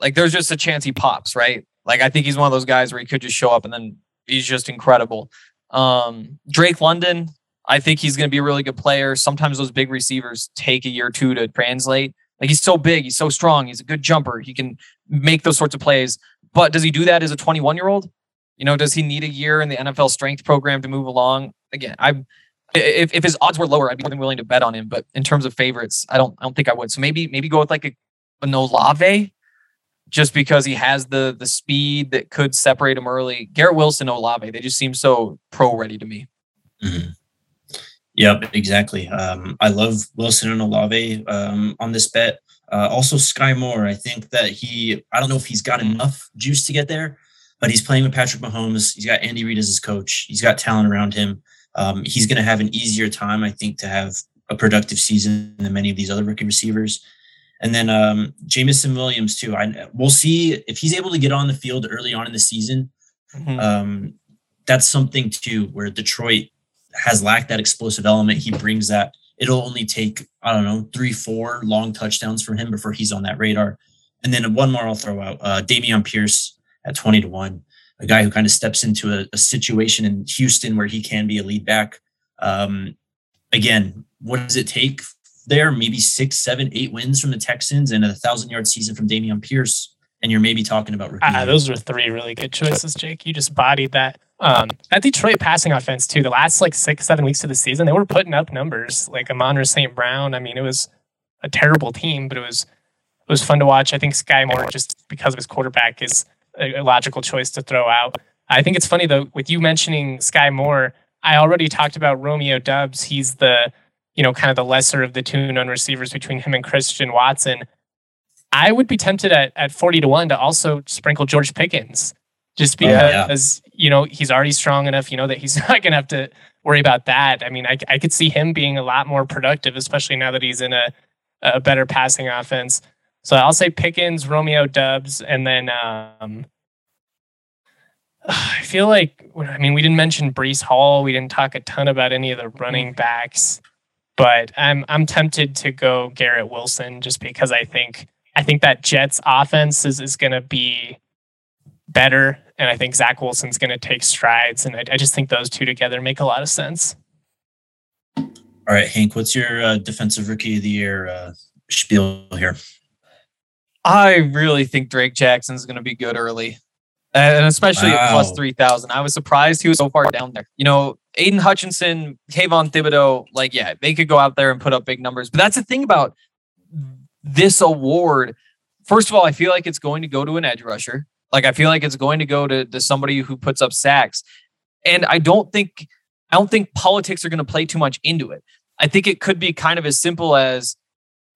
like, there's just a chance he pops, right? Like, I think he's one of those guys where he could just show up and then he's just incredible. Um, Drake London, I think he's going to be a really good player. Sometimes those big receivers take a year or two to translate. Like, he's so big, he's so strong, he's a good jumper, he can make those sorts of plays. But does he do that as a 21 year old? You know, does he need a year in the NFL strength program to move along? Again, I if, if his odds were lower, I'd be more than willing to bet on him. But in terms of favorites, I don't I don't think I would. So maybe maybe go with like a, a Olave, just because he has the the speed that could separate him early. Garrett Wilson, Olave, they just seem so pro ready to me. Mm-hmm. Yep, exactly. Um, I love Wilson and Olave um, on this bet. Uh, also, Sky Moore. I think that he. I don't know if he's got enough juice to get there, but he's playing with Patrick Mahomes. He's got Andy Reid as his coach. He's got talent around him. Um, he's going to have an easier time, I think, to have a productive season than many of these other rookie receivers. And then um, Jameson Williams too. I we'll see if he's able to get on the field early on in the season. Mm-hmm. Um, that's something too where Detroit has lacked that explosive element. He brings that. It'll only take I don't know three, four long touchdowns from him before he's on that radar. And then one more I'll throw out: uh, Dameon Pierce at 20 to 1, a guy who kind of steps into a, a situation in Houston where he can be a lead back. Um, again, what does it take there? Maybe six, seven, eight wins from the Texans and a thousand yard season from Dameon Pierce. And you're maybe talking about ah, those are three really good choices, Jake. You just bodied that. Um, that Detroit passing offense too. The last like six, seven weeks of the season, they were putting up numbers like Amon St. Brown. I mean, it was a terrible team, but it was it was fun to watch. I think Sky Moore, just because of his quarterback, is a, logical choice to throw out. I think it's funny though, with you mentioning Sky Moore, I already talked about Romeo Doubs. He's the, you know, kind of the lesser of the two known receivers between him and Christian Watson. I would be tempted at, at 40 to 1 to also sprinkle George Pickens just oh, because, yeah. you know, he's already strong enough, you know, that he's not going to have to worry about that. I mean, I, I could see him being a lot more productive, especially now that he's in a, a better passing offense. So I'll say Pickens, Romeo Doubs, and then um, I feel like I mean we didn't mention Breece Hall. We didn't talk a ton about any of the running backs, but I'm I'm tempted to go Garrett Wilson just because I think I think that Jets offense is is going to be better, and I think Zach Wilson's going to take strides, and I, I, just think those two together make a lot of sense. All right, Hank, what's your uh, defensive rookie of the year uh, spiel here? I really think Drake Jackson's going to be good early, and especially wow. at plus three thousand. I was surprised he was so far down there. You know, Aidan Hutchinson, Kayvon Thibodeaux, like yeah, they could go out there and put up big numbers. But that's the thing about this award. First of all, I feel like it's going to go to an edge rusher. Like I feel like it's going to go to, to somebody who puts up sacks. And I don't think I don't think politics are going to play too much into it. I think it could be kind of as simple as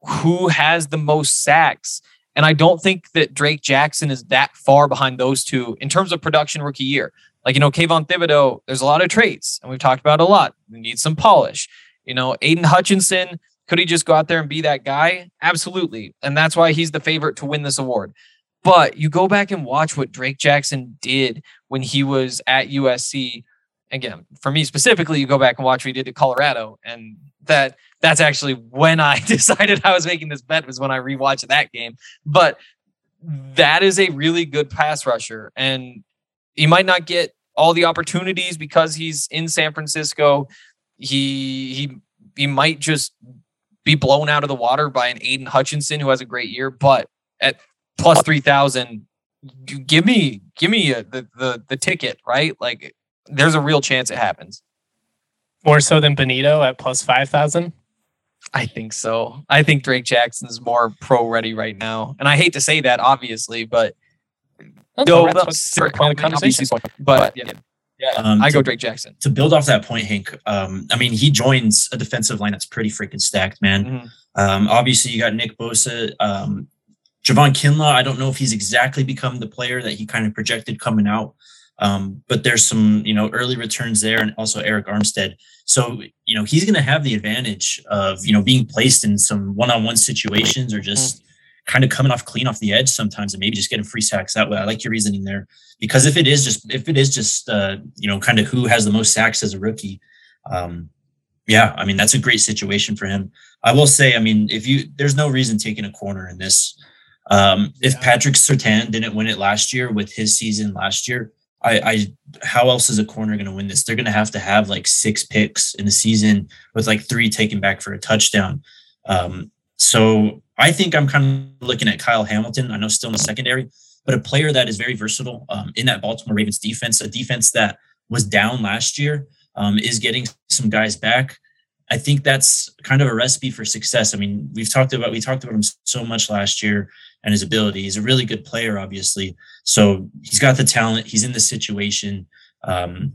who has the most sacks and I don't think that Drake Jackson is that far behind those two in terms of production rookie year. Like, you know, Kayvon Thibodeaux, there's a lot of traits, and we've talked about a lot. We need some polish. You know, Aidan Hutchinson, could he just go out there and be that guy? Absolutely. And that's why he's the favorite to win this award. But you go back and watch what Drake Jackson did when he was at USC. Again, for me specifically, you go back and watch what he did at Colorado, and that that's actually when I decided I was making this bet was when I rewatched that game. But that is a really good pass rusher, and he might not get all the opportunities because he's in San Francisco. He he he might just be blown out of the water by an Aidan Hutchinson who has a great year, but at plus three thousand, give me give me a, the the the ticket, right? Like there's a real chance it happens. More so than Bonitto at plus five thousand. I think so. I think Drake Jackson's more pro ready right now, and I hate to say that, obviously, but That's no, what- that's what- but, the conversation. but yeah, yeah, Um, I to- go Drake Jackson. to build off that point, Hank, um, I mean, he joins a defensive line that's pretty freaking stacked, man. Mhm. Um, obviously, you got Nick Bosa, um, Javon Kinlaw. I don't know if he's exactly become the player that he kind of projected coming out, um, but there's some, you know, early returns there, and also Arik Armstead. So, you know, he's going to have the advantage of, you know, being placed in some one-on-one situations or just kind of coming off clean off the edge sometimes, and maybe just getting free sacks that way. I like your reasoning there because if it is just if it is just uh, you know kind of who has the most sacks as a rookie, um, yeah, I mean that's a great situation for him. I will say, I mean, if you there's no reason taking a corner in this. Um, if Patrick Surtain didn't win it last year with his season last year, I, I how else is a corner going to win this? They're going to have to have like six picks in the season with like three taken back for a touchdown. Um, so I think I'm kind of looking at Kyle Hamilton. I know still in the secondary, but a player that is very versatile um, in that Baltimore Ravens defense, a defense that was down last year, um, is getting some guys back. I think that's kind of a recipe for success. I mean, we've talked about we talked about him so much last year and his ability. He's a really good player, obviously. So he's got the talent. He's in the situation. Um,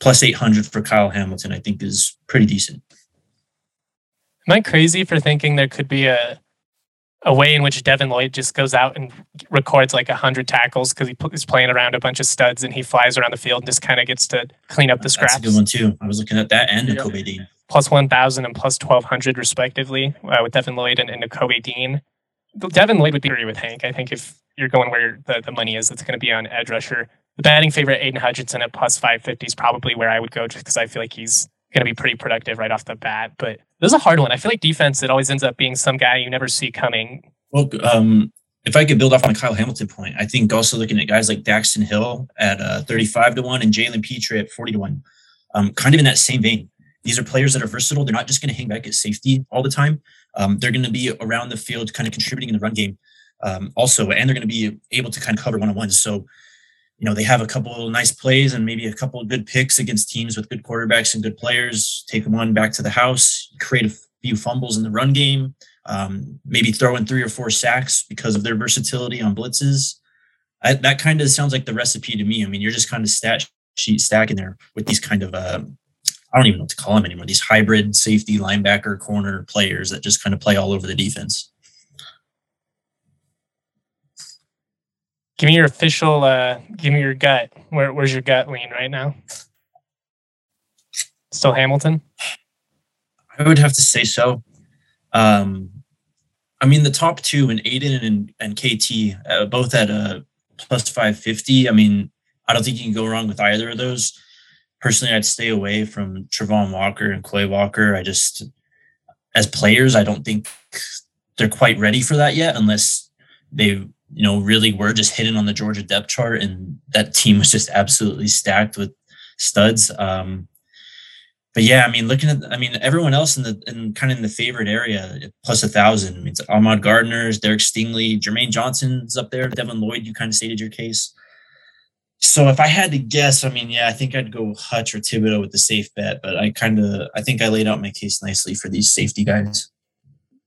plus 800 for Kyle Hamilton, I think, is pretty decent. Am I crazy for thinking there could be a a way in which Devin Lloyd just goes out and records like hundred tackles because he pl- is playing around a bunch of studs and he flies around the field and just kind of gets to clean up the That's scraps. a good one too. I was looking at that and Yeah. Kobe Dean. Plus one thousand and plus twelve hundred respectively uh, with Devin Lloyd and, and Kobe Dean. Devin Lloyd would be agree with Hank. I think if you're going where the, the money is, it's going to be on edge rusher. The batting favorite Aidan Hutchinson at plus five fifty is probably where I would go just because I feel like he's going to be pretty productive right off the bat. But this is a hard one. I feel like defense it always ends up being some guy you never see coming. Well, um, if I could build off on the Kyle Hamilton point, I think also looking at guys like Daxton Hill at uh, 35 to 1 and Jalen Pitre at 40 to 1, um, kind of in that same vein. These are players that are versatile. They're not just going to hang back at safety all the time. Um, they're going to be around the field, kind of contributing in the run game um, also, and they're going to be able to kind of cover one on ones. So, you know, they have a couple of nice plays and maybe a couple of good picks against teams with good quarterbacks and good players. Take one back to the house, create a few fumbles in the run game um, maybe throw in three or four sacks because of their versatility on blitzes. I, that kind of sounds like the recipe to me. I mean, you're just kind of stat sheet stacking there with these kind of uh, I don't even know what to call them anymore. These hybrid safety, linebacker, corner players that just kind of play all over the defense. Give me your official. Uh, give me your gut. Where, where's your gut lean right now? Still Hamilton. I would have to say so. Um, I mean, the top two and Aiden and, and KT, uh, both at a plus 550. I mean, I don't think you can go wrong with either of those. Personally, I'd stay away from Travon Walker and Quay Walker. I just, as players, I don't think they're quite ready for that yet, unless they, you know, really were just hidden on the Georgia depth chart and that team was just absolutely stacked with studs. Um, but yeah, I mean, looking at, I mean, everyone else in the in kind of in the favorite area, plus a thousand. I mean, it's Ahmad Gardner's, Derek Stingley, Jermaine Johnson's up there. Devin Lloyd, you kind of stated your case. So if I had to guess, I mean, yeah, I think I'd go Hutch or Thibodeaux with the safe bet, but I kind of, I think I laid out my case nicely for these safety guys.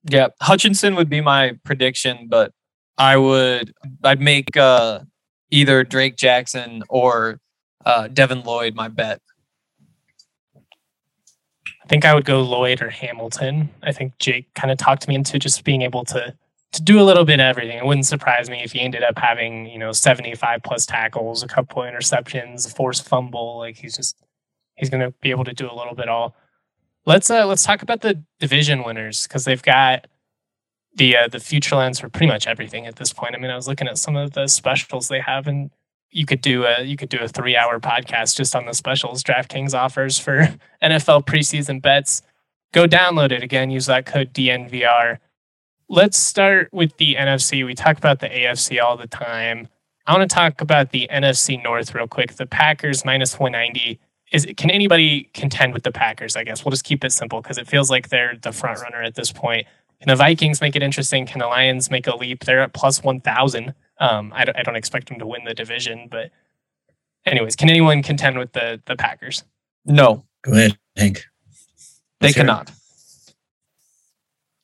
Yeah, Hutchinson would be my prediction, but I would I'd make uh, either Drake Jackson or uh, Devin Lloyd my bet. I think I would go Lloyd or Hamilton. I think Jake kind of talked me into just being able to to do a little bit of everything. It wouldn't surprise me if he ended up having, you know, 75 plus tackles, a couple interceptions, a forced fumble. Like he's just he's gonna be able to do a little bit all. Let's uh let's talk about the division winners because they've got the uh, the future lens for pretty much everything at this point. I mean, I was looking at some of the specials they have, and you could do a you could do a three hour podcast just on the specials DraftKings offers for NFL preseason bets. Go download it again. Use that code DNVR. Let's start with the NFC. We talk about the AFC all the time. I want to talk about the NFC North real quick. The Packers minus 190 is can anybody contend with the Packers? I guess we'll just keep it simple because it feels like they're the front runner at this point. Can the Vikings make it interesting? Can the Lions make a leap? They're at plus one thousand. Um, I don't, I don't expect them to win the division, but anyways, can anyone contend with the the Packers? No, Go ahead, Hank. they Let's cannot.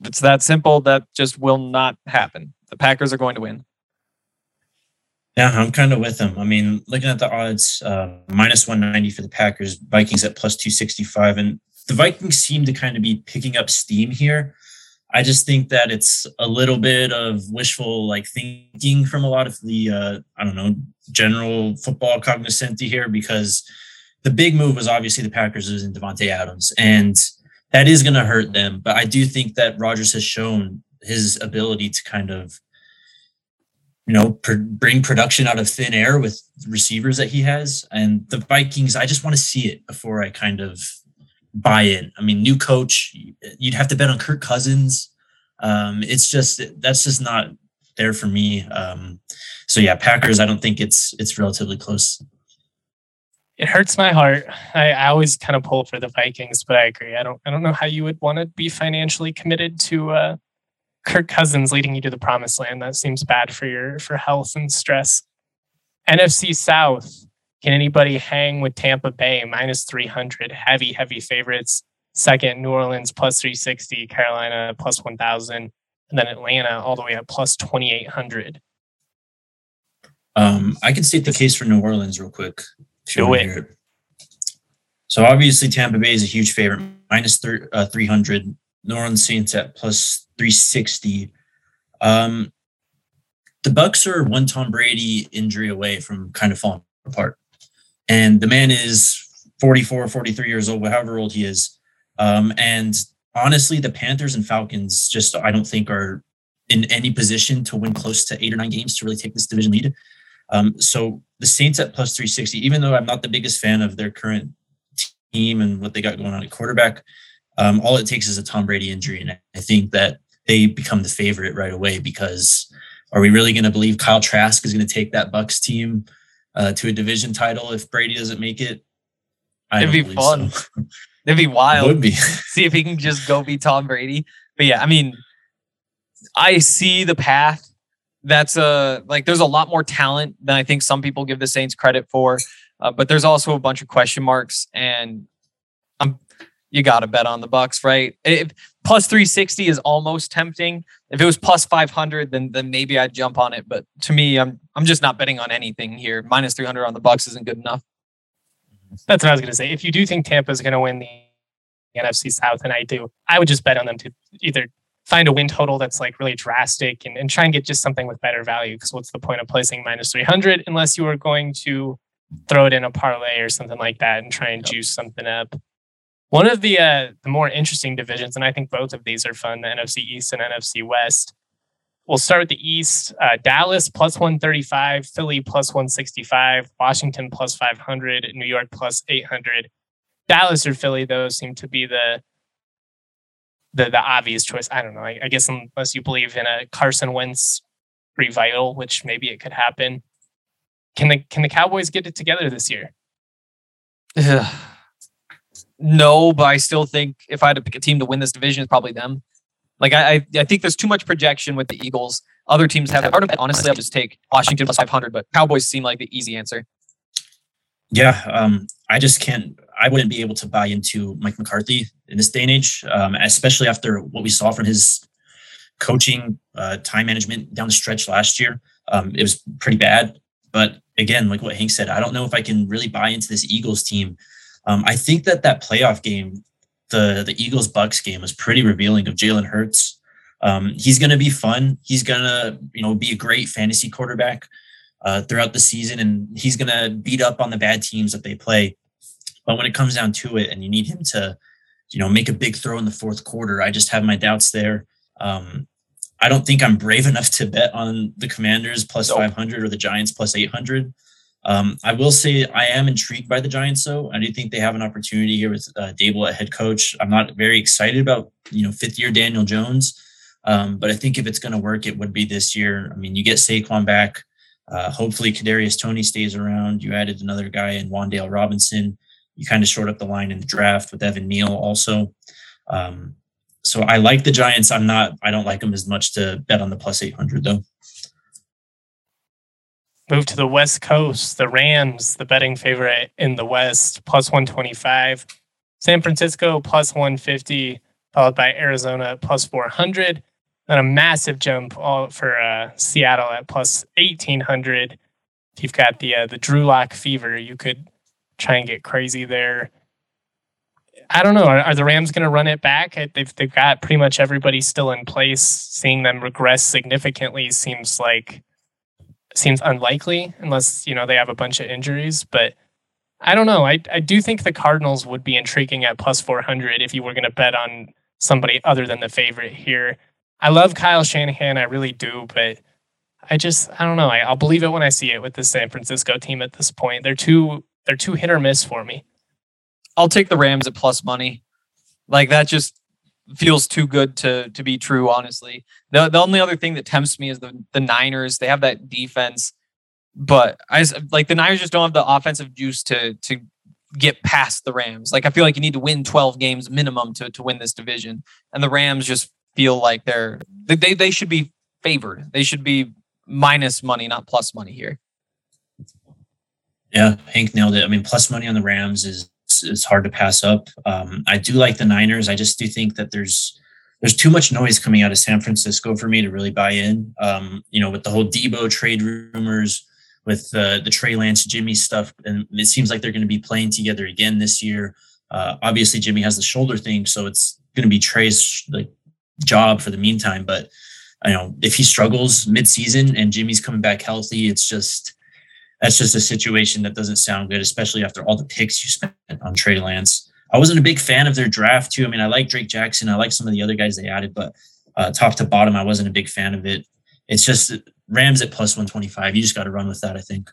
It's that simple. That just will not happen. The Packers are going to win. Yeah, I'm kind of with them. I mean, looking at the odds, uh, minus 190 for the Packers, Vikings at plus 265. And the Vikings seem to kind of be picking up steam here. I just think that it's a little bit of wishful like thinking from a lot of the uh, I don't know general football cognoscenti here because the big move was obviously the Packers losing Davante Adams and that is going to hurt them. But I do think that Rodgers has shown his ability to kind of you know pr- bring production out of thin air with receivers that he has and the Vikings. I just want to see it before I kind of buy in. I mean, new coach, you'd have to bet on Kirk Cousins. Um, it's just that's just not there for me. Um, so yeah, Packers. I don't think it's it's relatively close. It hurts my heart. I, I always kind of pull for the Vikings, but I agree. I don't I don't know how you would want to be financially committed to uh, Kirk Cousins leading you to the promised land. That seems bad for your for health and stress. NFC South. Can anybody hang with Tampa Bay minus 300? Heavy, heavy favorites. Second, New Orleans plus 360, Carolina plus 1000, and then Atlanta all the way up plus 2800. Um, I can state the case for New Orleans real quick. Do it. So obviously Tampa Bay is a huge favorite, minus thir- uh, 300. New Orleans Saints at plus 360. Um, the Bucks are one Tom Brady injury away from kind of falling apart. And the man is 44, 43 years old, however old he is. Um, and honestly, the Panthers and Falcons just, I don't think, are in any position to win close to eight or nine games to really take this division lead. Um, so the Saints at plus 360, even though I'm not the biggest fan of their current team and what they got going on at quarterback, um, all it takes is a Tom Brady injury. And I think that they become the favorite right away because are we really going to believe Kyle Trask is going to take that Bucks team uh, to a division title if Brady doesn't make it? I It'd be fun. so. It'd be It wild. would be. see if he can just go be Tom Brady. But yeah, I mean, I see the path. That's a like there's a lot more talent than I think some people give the Saints credit for. Uh, but there's also a bunch of question marks, and I'm you got to bet on the Bucks, right? If plus 360 is almost tempting. If it was plus 500, then then maybe I'd jump on it. But to me, I'm I'm just not betting on anything here. Minus 300 on the Bucks isn't good enough. That's what I was going to say. If you do think Tampa's going to win the NFC South, and I do, I would just bet on them to either find a win total that's like really drastic and, and try and get just something with better value. Because what's the point of placing minus 300 unless you are going to throw it in a parlay or something like that and try and Yep. juice something up? One of the uh, the more interesting divisions, and I think both of these are fun, the NFC East and NFC West. We'll start with the East. Uh, Dallas plus 135, Philly plus 165, Washington plus 500, New York plus 800. Dallas or Philly, those seem to be the the the obvious choice. I don't know. I, I guess unless you believe in a Carson Wentz revival, which maybe it could happen. Can the can the Cowboys get it together this year? no, but I still think if I had to pick a team to win this division, it's probably them. Like I, I, I think there's too much projection with the Eagles. Other teams have hard to bet. Honestly, I'll just take Washington plus 500, but Cowboys seem like the easy answer. Yeah, um, I just can't. I wouldn't be able to buy into Mike McCarthy in this day and age, um, especially after what we saw from his coaching, uh, time management down the stretch last year. Um, it was pretty bad. But again, like what Hank said, I don't know if I can really buy into this Eagles team. Um, I think that that playoff game, the the Eagles Bucks game, was pretty revealing of Jalen Hurts. Um, he's going to be fun. He's going to you know be a great fantasy quarterback uh, throughout the season, and he's going to beat up on the bad teams that they play. But when it comes down to it, and you need him to, you know, make a big throw in the fourth quarter, I just have my doubts there. Um, I don't think I'm brave enough to bet on the Commanders plus Nope. 500 or the Giants plus 800. Um, I will say I am intrigued by the Giants, though. I do think they have an opportunity here with uh, Daboll at head coach. I'm not very excited about you know fifth year Daniel Jones, um, but I think if it's going to work, it would be this year. I mean, you get Saquon back. Uh, hopefully, Kadarius Toney stays around. You added another guy in Wan'Dale Robinson. You kind of short up the line in the draft with Evan Neal also. Um, so I like the Giants. I'm not. I don't like them as much to bet on the plus 800 though. Move to the West Coast. The Rams, the betting favorite in the West, plus 125. San Francisco plus 150, followed by Arizona plus 400. Then a massive jump all for uh, Seattle at plus 1800. If you've got the uh, the Drew Lock fever, you could try and get crazy there. I don't know. Are, are the Rams going to run it back? They've they've got pretty much everybody still in place. Seeing them regress significantly seems like seems unlikely unless you know they have a bunch of injuries. But I don't know. I I do think the Cardinals would be intriguing at plus four hundred if you were going to bet on somebody other than the favorite here. I love Kyle Shanahan. I really do, but I just I don't know. I, I'll believe it when I see it with the San Francisco team at this point. They're too they're too hit or miss for me. I'll take the Rams at plus money. Like that just feels too good to to be true. Honestly, the the only other thing that tempts me is the the Niners. They have that defense, but I just, like the Niners just don't have the offensive juice to to get past the Rams. Like I feel like you need to win 12 games minimum to to win this division, and the Rams just feel like they're they they should be favored. They should be minus money, not plus money here. Yeah, Hank nailed it. I mean, plus money on the Rams is is hard to pass up. Um, I do like the Niners. I just do think that there's there's too much noise coming out of San Francisco for me to really buy in. Um, you know, with the whole Deebo trade rumors, with uh, the Trey Lance Jimmy stuff, and it seems like they're going to be playing together again this year. Uh, obviously, Jimmy has the shoulder thing, so it's going to be Trey's like job for the meantime. But you know, if he struggles mid-season and Jimmy's coming back healthy, it's just that's just a situation that doesn't sound good, especially after all the picks you spent on Trey Lance. I wasn't a big fan of their draft too. I mean, I like Drake Jackson, I like some of the other guys they added, but uh, top to bottom, I wasn't a big fan of it. It's just Rams at plus 125. You just got to run with that, I think.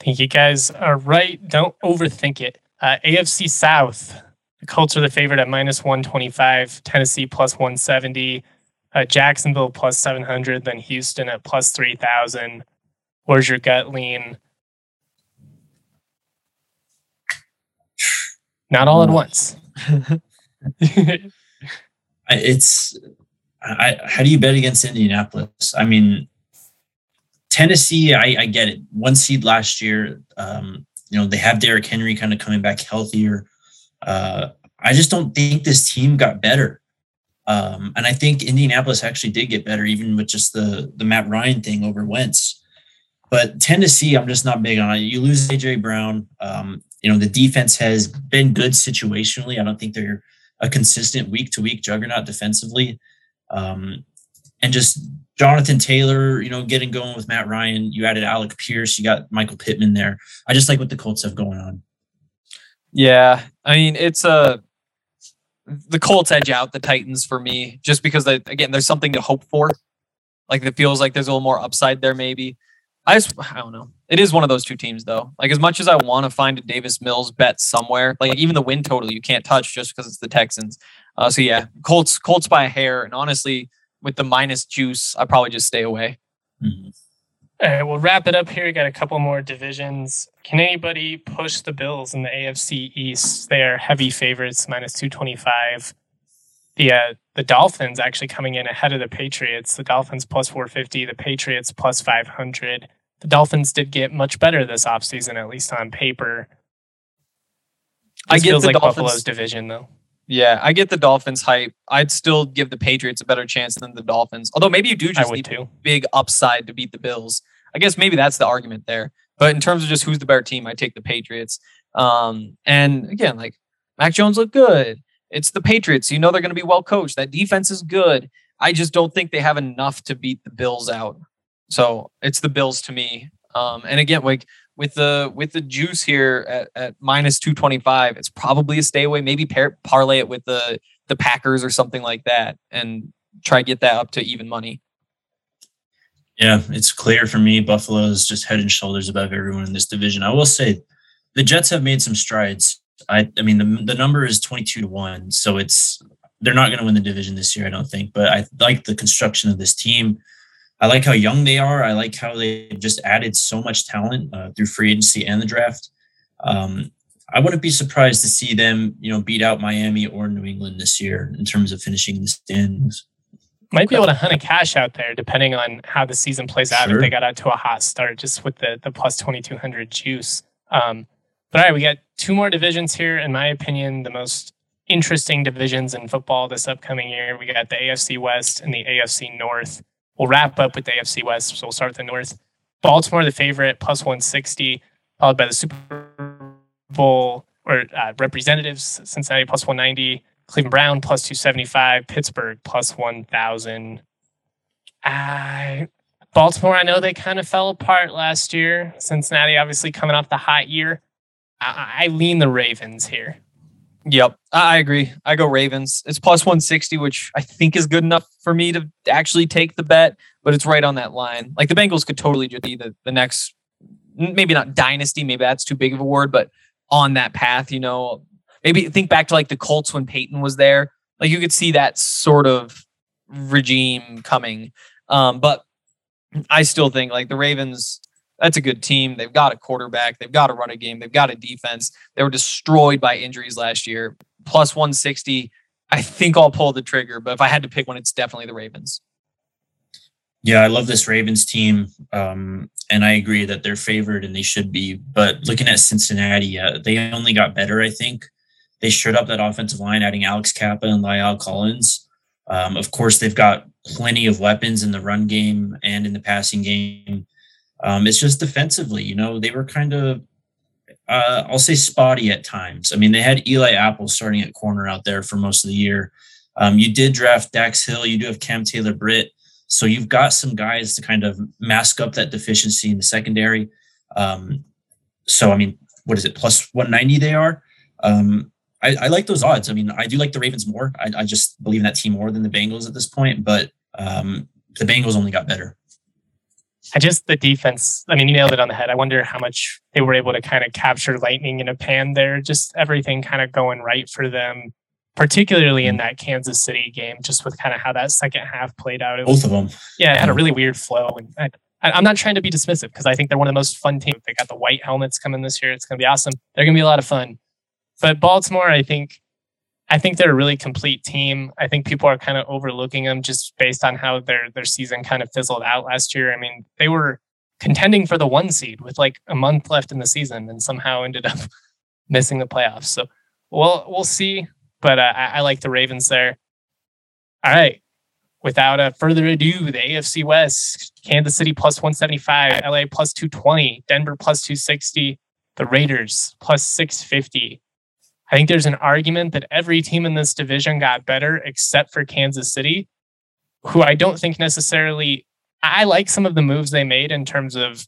I think you guys are right. Don't overthink it. Uh, AFC South, the Colts are the favorite at minus 125, Tennessee plus 170, uh, Jacksonville plus 700, then Houston at plus 3,000. Where's your gut lean? Not all at once. it's I, how do you bet against Indianapolis? I mean, Tennessee, I, I get it. One seed last year. Um, you know, they have Derrick Henry kind of coming back healthier. Uh, I just don't think this team got better. Um, and I think Indianapolis actually did get better, even with just the the Matt Ryan thing over Wentz. But Tennessee, I'm just not big on it. You lose AJ Brown. Um, you know, the defense has been good situationally. I don't think they're a consistent week to week juggernaut defensively. Um, and just Jonathan Taylor, you know, getting going with Matt Ryan. You added Alec Pierce. You got Michael Pittman there. I just like what the Colts have going on. Yeah, I mean, it's a the Colts edge out the Titans for me, just because they, again, there's something to hope for. Like it feels like there's a little more upside there, maybe. I just I don't know. It is one of those two teams though. Like as much as I want to find a Davis Mills bet somewhere, like even the win total you can't touch just because it's the Texans. Uh, so yeah, Colts Colts by a hair, and honestly, with the minus juice, I probably just stay away. Mm-hmm. All right, we'll wrap it up here. We got a couple more divisions. Can anybody push the Bills in the AFC East? They are heavy favorites, minus two twenty five. The uh, the Dolphins actually coming in ahead of the Patriots. The Dolphins plus 450, the Patriots plus 500. The Dolphins did get much better this offseason, at least on paper. This I get feels like Dolphins, Buffalo's division, though. Yeah, I get the Dolphins hype. I'd still give the Patriots a better chance than the Dolphins. Although maybe you do just need too. big upside to beat the Bills. I guess maybe that's the argument there. But in terms of just who's the better team, I take the Patriots. Um, and again, like Mac Jones looked good. It's the Patriots. You know they're going to be well coached. That defense is good. I just don't think they have enough to beat the Bills out. So it's the Bills to me. Um, and again, like with the with the juice here at, at minus two twenty five, it's probably a stay away. Maybe par- parlay it with the the Packers or something like that, and try to get that up to even money. Yeah, it's clear for me. Buffalo is just head and shoulders above everyone in this division. I will say, the Jets have made some strides. I, I mean, the the number is twenty two to one, so it's they're not going to win the division this year, I don't think. But I like the construction of this team. I like how young they are. I like how they just added so much talent uh, through free agency and the draft. Um, I wouldn't be surprised to see them, you know, beat out Miami or New England this year in terms of finishing the standings. Might be able to hunt a cash out there depending on how the season plays out. Sure. If they got out to a hot start, just with the the plus twenty two hundred juice. Um, but all right, we got two more divisions here. In my opinion, the most interesting divisions in football this upcoming year. We got the AFC West and the AFC North. We'll wrap up with the AFC West, so we'll start with the North. Baltimore, the favorite, plus 160, followed by the Super Bowl or uh, representatives, Cincinnati plus 190, Cleveland Brown plus 275, Pittsburgh plus 1,000. Uh, Baltimore, I know they kind of fell apart last year. Cincinnati, obviously, coming off the hot year. I, I lean the Ravens here. Yep, I agree. I go Ravens. It's plus 160, which I think is good enough for me to actually take the bet, but it's right on that line. Like the Bengals could totally just be the, the next, maybe not dynasty, maybe that's too big of a word, but on that path, you know, maybe think back to like the Colts when Peyton was there. Like you could see that sort of regime coming. Um, but I still think like the Ravens, that's a good team. They've got a quarterback, they've got a running game, they've got a defense. They were destroyed by injuries last year. Plus 160. I think I'll pull the trigger, but if I had to pick one, it's definitely the Ravens. Yeah, I love this Ravens team, um, and I agree that they're favored and they should be. But looking at Cincinnati, uh, they only got better. I think they shored up that offensive line, adding Alex Cappa and La'el Collins. Um, of course, they've got plenty of weapons in the run game and in the passing game. Um, it's just defensively, you know, they were kind of, uh, I'll say, spotty at times. I mean, they had Eli Apple starting at corner out there for most of the year. Um, you did draft Dax Hill. You do have Cam Taylor Britt. So you've got some guys to kind of mask up that deficiency in the secondary. Um, so I mean, what is it? Plus 190 they are. Um, I, I, like those odds. I mean, I do like the Ravens more. I, I, just believe in that team more than the Bengals at this point, but um, the Bengals only got better. I just the defense. I mean, you nailed it on the head. I wonder how much they were able to kind of capture lightning in a pan there. Just everything kind of going right for them particularly in hmm. that Kansas City game, just with kind of how that second half played out. It was, Both of them. Yeah, it had a hmm. really weird flow. And I, am not trying to be dismissive because I think they're one of the most fun teams. They got the white helmets coming this year. It's going to be awesome. They're going to be a lot of fun. But Baltimore, I think, I think they're a really complete team. I think people are kind of overlooking them just based on how their their season kind of fizzled out last year. I mean, they were contending for the one seed with like a month left in the season, and somehow ended up missing the playoffs. So, well, we'll see but uh, I, I, like the Ravens there. All right. Without uh, further ado, the AFC West, Kansas City plus 175, LA plus 220, Denver plus 260, the Raiders plus 650. I think there's an argument that every team in this division got better except for Kansas City, who I don't think necessarily. I like some of the moves they made in terms of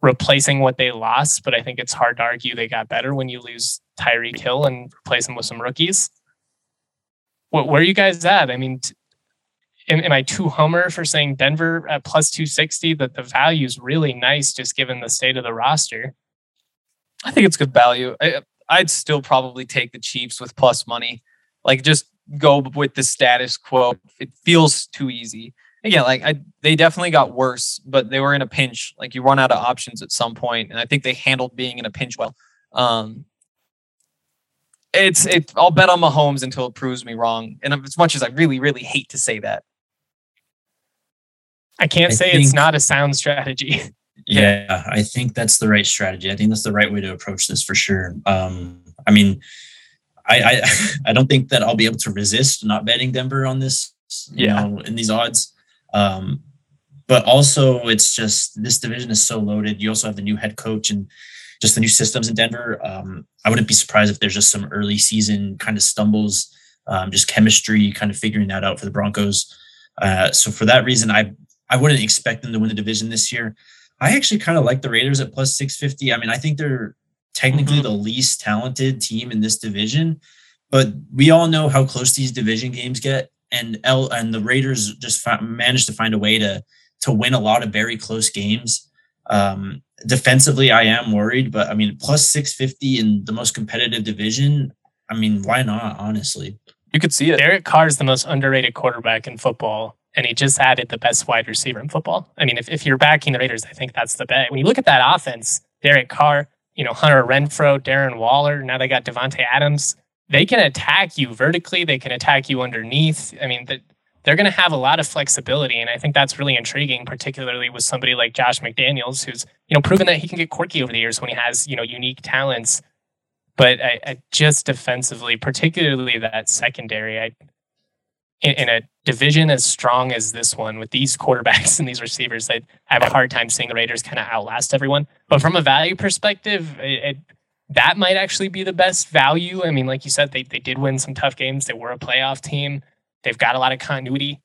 replacing what they lost, but I think it's hard to argue they got better when you lose Tyreek Hill and replace them with some rookies where are you guys at? I mean, am, am, I too homer for saying Denver at plus 260? That the value is really nice just given the state of the roster. I think it's good value. I, I'd still probably take the Chiefs with plus money. Like just go with the status quo. It feels too easy. Again, like I, they definitely got worse, but they were in a pinch. Like you run out of options at some point, and I think they handled being in a pinch well. Um, it's it. I'll bet on Mahomes until it proves me wrong. And as much as I really, really hate to say that, I can't I say think, it's not a sound strategy. yeah, I think that's the right strategy. I think that's the right way to approach this for sure. Um, I mean, I, I I don't think that I'll be able to resist not betting Denver on this. You yeah. know, in these odds. Um, but also, it's just this division is so loaded. You also have the new head coach and just the new systems in Denver. Um, I wouldn't be surprised if there's just some early season kind of stumbles, um, just chemistry, kind of figuring that out for the Broncos. Uh, so for that reason, I I wouldn't expect them to win the division this year. I actually kind of like the Raiders at plus 650. I mean, I think they're technically mm-hmm. the least talented team in this division, but we all know how close these division games get. And L and the Raiders just managed to find a way to to win a lot of very close games. Um, defensively, I am worried, but I mean, plus 650 in the most competitive division. I mean, why not, honestly? You could see it. Derek Carr is the most underrated quarterback in football, and he just added the best wide receiver in football. I mean, if, if you're backing the Raiders, I think that's the bet. When you look at that offense, Derek Carr, you know, Hunter Renfrow, Darren Waller. Now they got Davante Adams. They can attack you vertically. They can attack you underneath. I mean, the, they're going to have a lot of flexibility, and I think that's really intriguing, particularly with somebody like Josh McDaniels, who's you know proven that he can get quirky over the years when he has you know unique talents. But I, I just defensively, particularly that secondary, I in, in, a division as strong as this one with these quarterbacks and these receivers, I have a hard time seeing the Raiders kind of outlast everyone. But from a value perspective, it, it, that might actually be the best value. I mean, like you said, they, they did win some tough games. They were a playoff team. They've got a lot of continuity.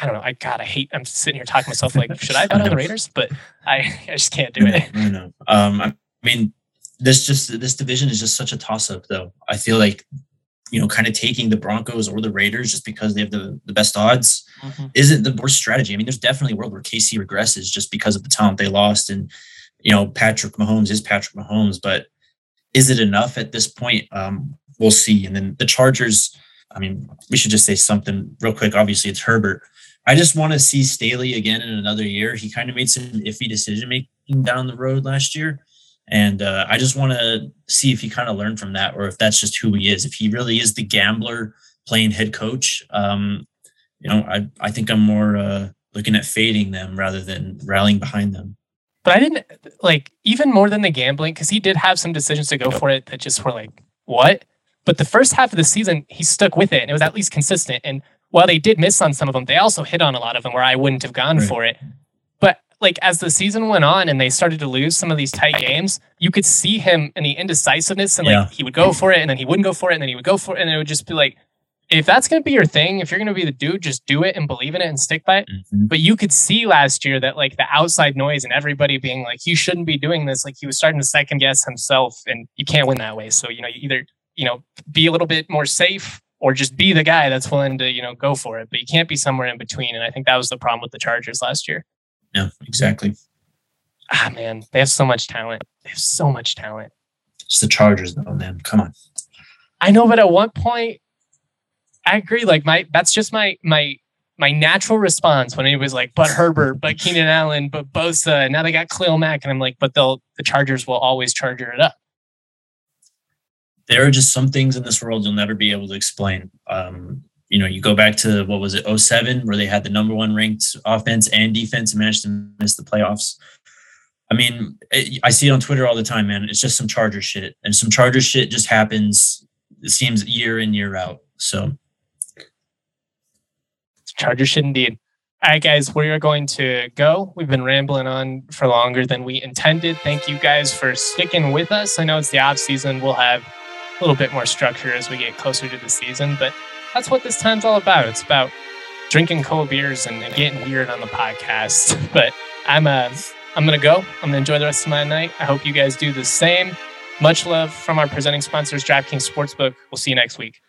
I don't know. I God, I hate. I'm sitting here talking to myself like, should I bet on the Raiders? But I, I just can't do it. I know. Um, I mean, this just this division is just such a toss up, though. I feel like you know, kind of taking the Broncos or the Raiders just because they have the, the best odds mm-hmm. isn't the worst strategy. I mean, there's definitely a world where KC regresses just because of the talent they lost. And, you know, Patrick Mahomes is Patrick Mahomes, but is it enough at this point? Um, we'll see. And then the Chargers, I mean, we should just say something real quick. Obviously, it's Herbert. I just want to see Staley again in another year. He kind of made some iffy decision making down the road last year. And uh, I just want to see if he kind of learned from that or if that's just who he is. If he really is the gambler playing head coach, um, you know, I, I think I'm more uh, looking at fading them rather than rallying behind them. But I didn't like even more than the gambling because he did have some decisions to go for it that just were like, what? But the first half of the season, he stuck with it and it was at least consistent. And while they did miss on some of them, they also hit on a lot of them where I wouldn't have gone right. for it. Like as the season went on and they started to lose some of these tight games, you could see him in the indecisiveness and like yeah. he would go for it and then he wouldn't go for it and then he would go for it and it would just be like, if that's going to be your thing, if you're going to be the dude, just do it and believe in it and stick by it. Mm-hmm. But you could see last year that like the outside noise and everybody being like, you shouldn't be doing this. Like he was starting to second guess himself and you can't win that way. So, you know, you either, you know, be a little bit more safe or just be the guy that's willing to, you know, go for it. But you can't be somewhere in between. And I think that was the problem with the Chargers last year. Yeah, exactly. Ah, man, they have so much talent. They have so much talent. It's the Chargers, though, man. Come on. I know, but at one point, I agree. Like my, that's just my my my natural response when he was like, "But Herbert, but Keenan Allen, but Bosa." And now they got Khalil Mack, and I'm like, "But they'll the Chargers will always charger it up." There are just some things in this world you'll never be able to explain. Um, you know, you go back to what was it, 07, where they had the number one ranked offense and defense and managed to miss the playoffs. I mean, it, I see it on Twitter all the time, man. It's just some Charger shit, and some Charger shit just happens. It seems year in year out. So, Charger shit indeed. All right, guys, we are going to go. We've been rambling on for longer than we intended. Thank you guys for sticking with us. I know it's the off season. We'll have a little bit more structure as we get closer to the season, but that's what this time's all about. It's about drinking cold beers and, getting weird on the podcast. But I'm uh, I'm gonna go. I'm gonna enjoy the rest of my night. I hope you guys do the same. Much love from our presenting sponsors, DraftKings Sportsbook. We'll see you next week.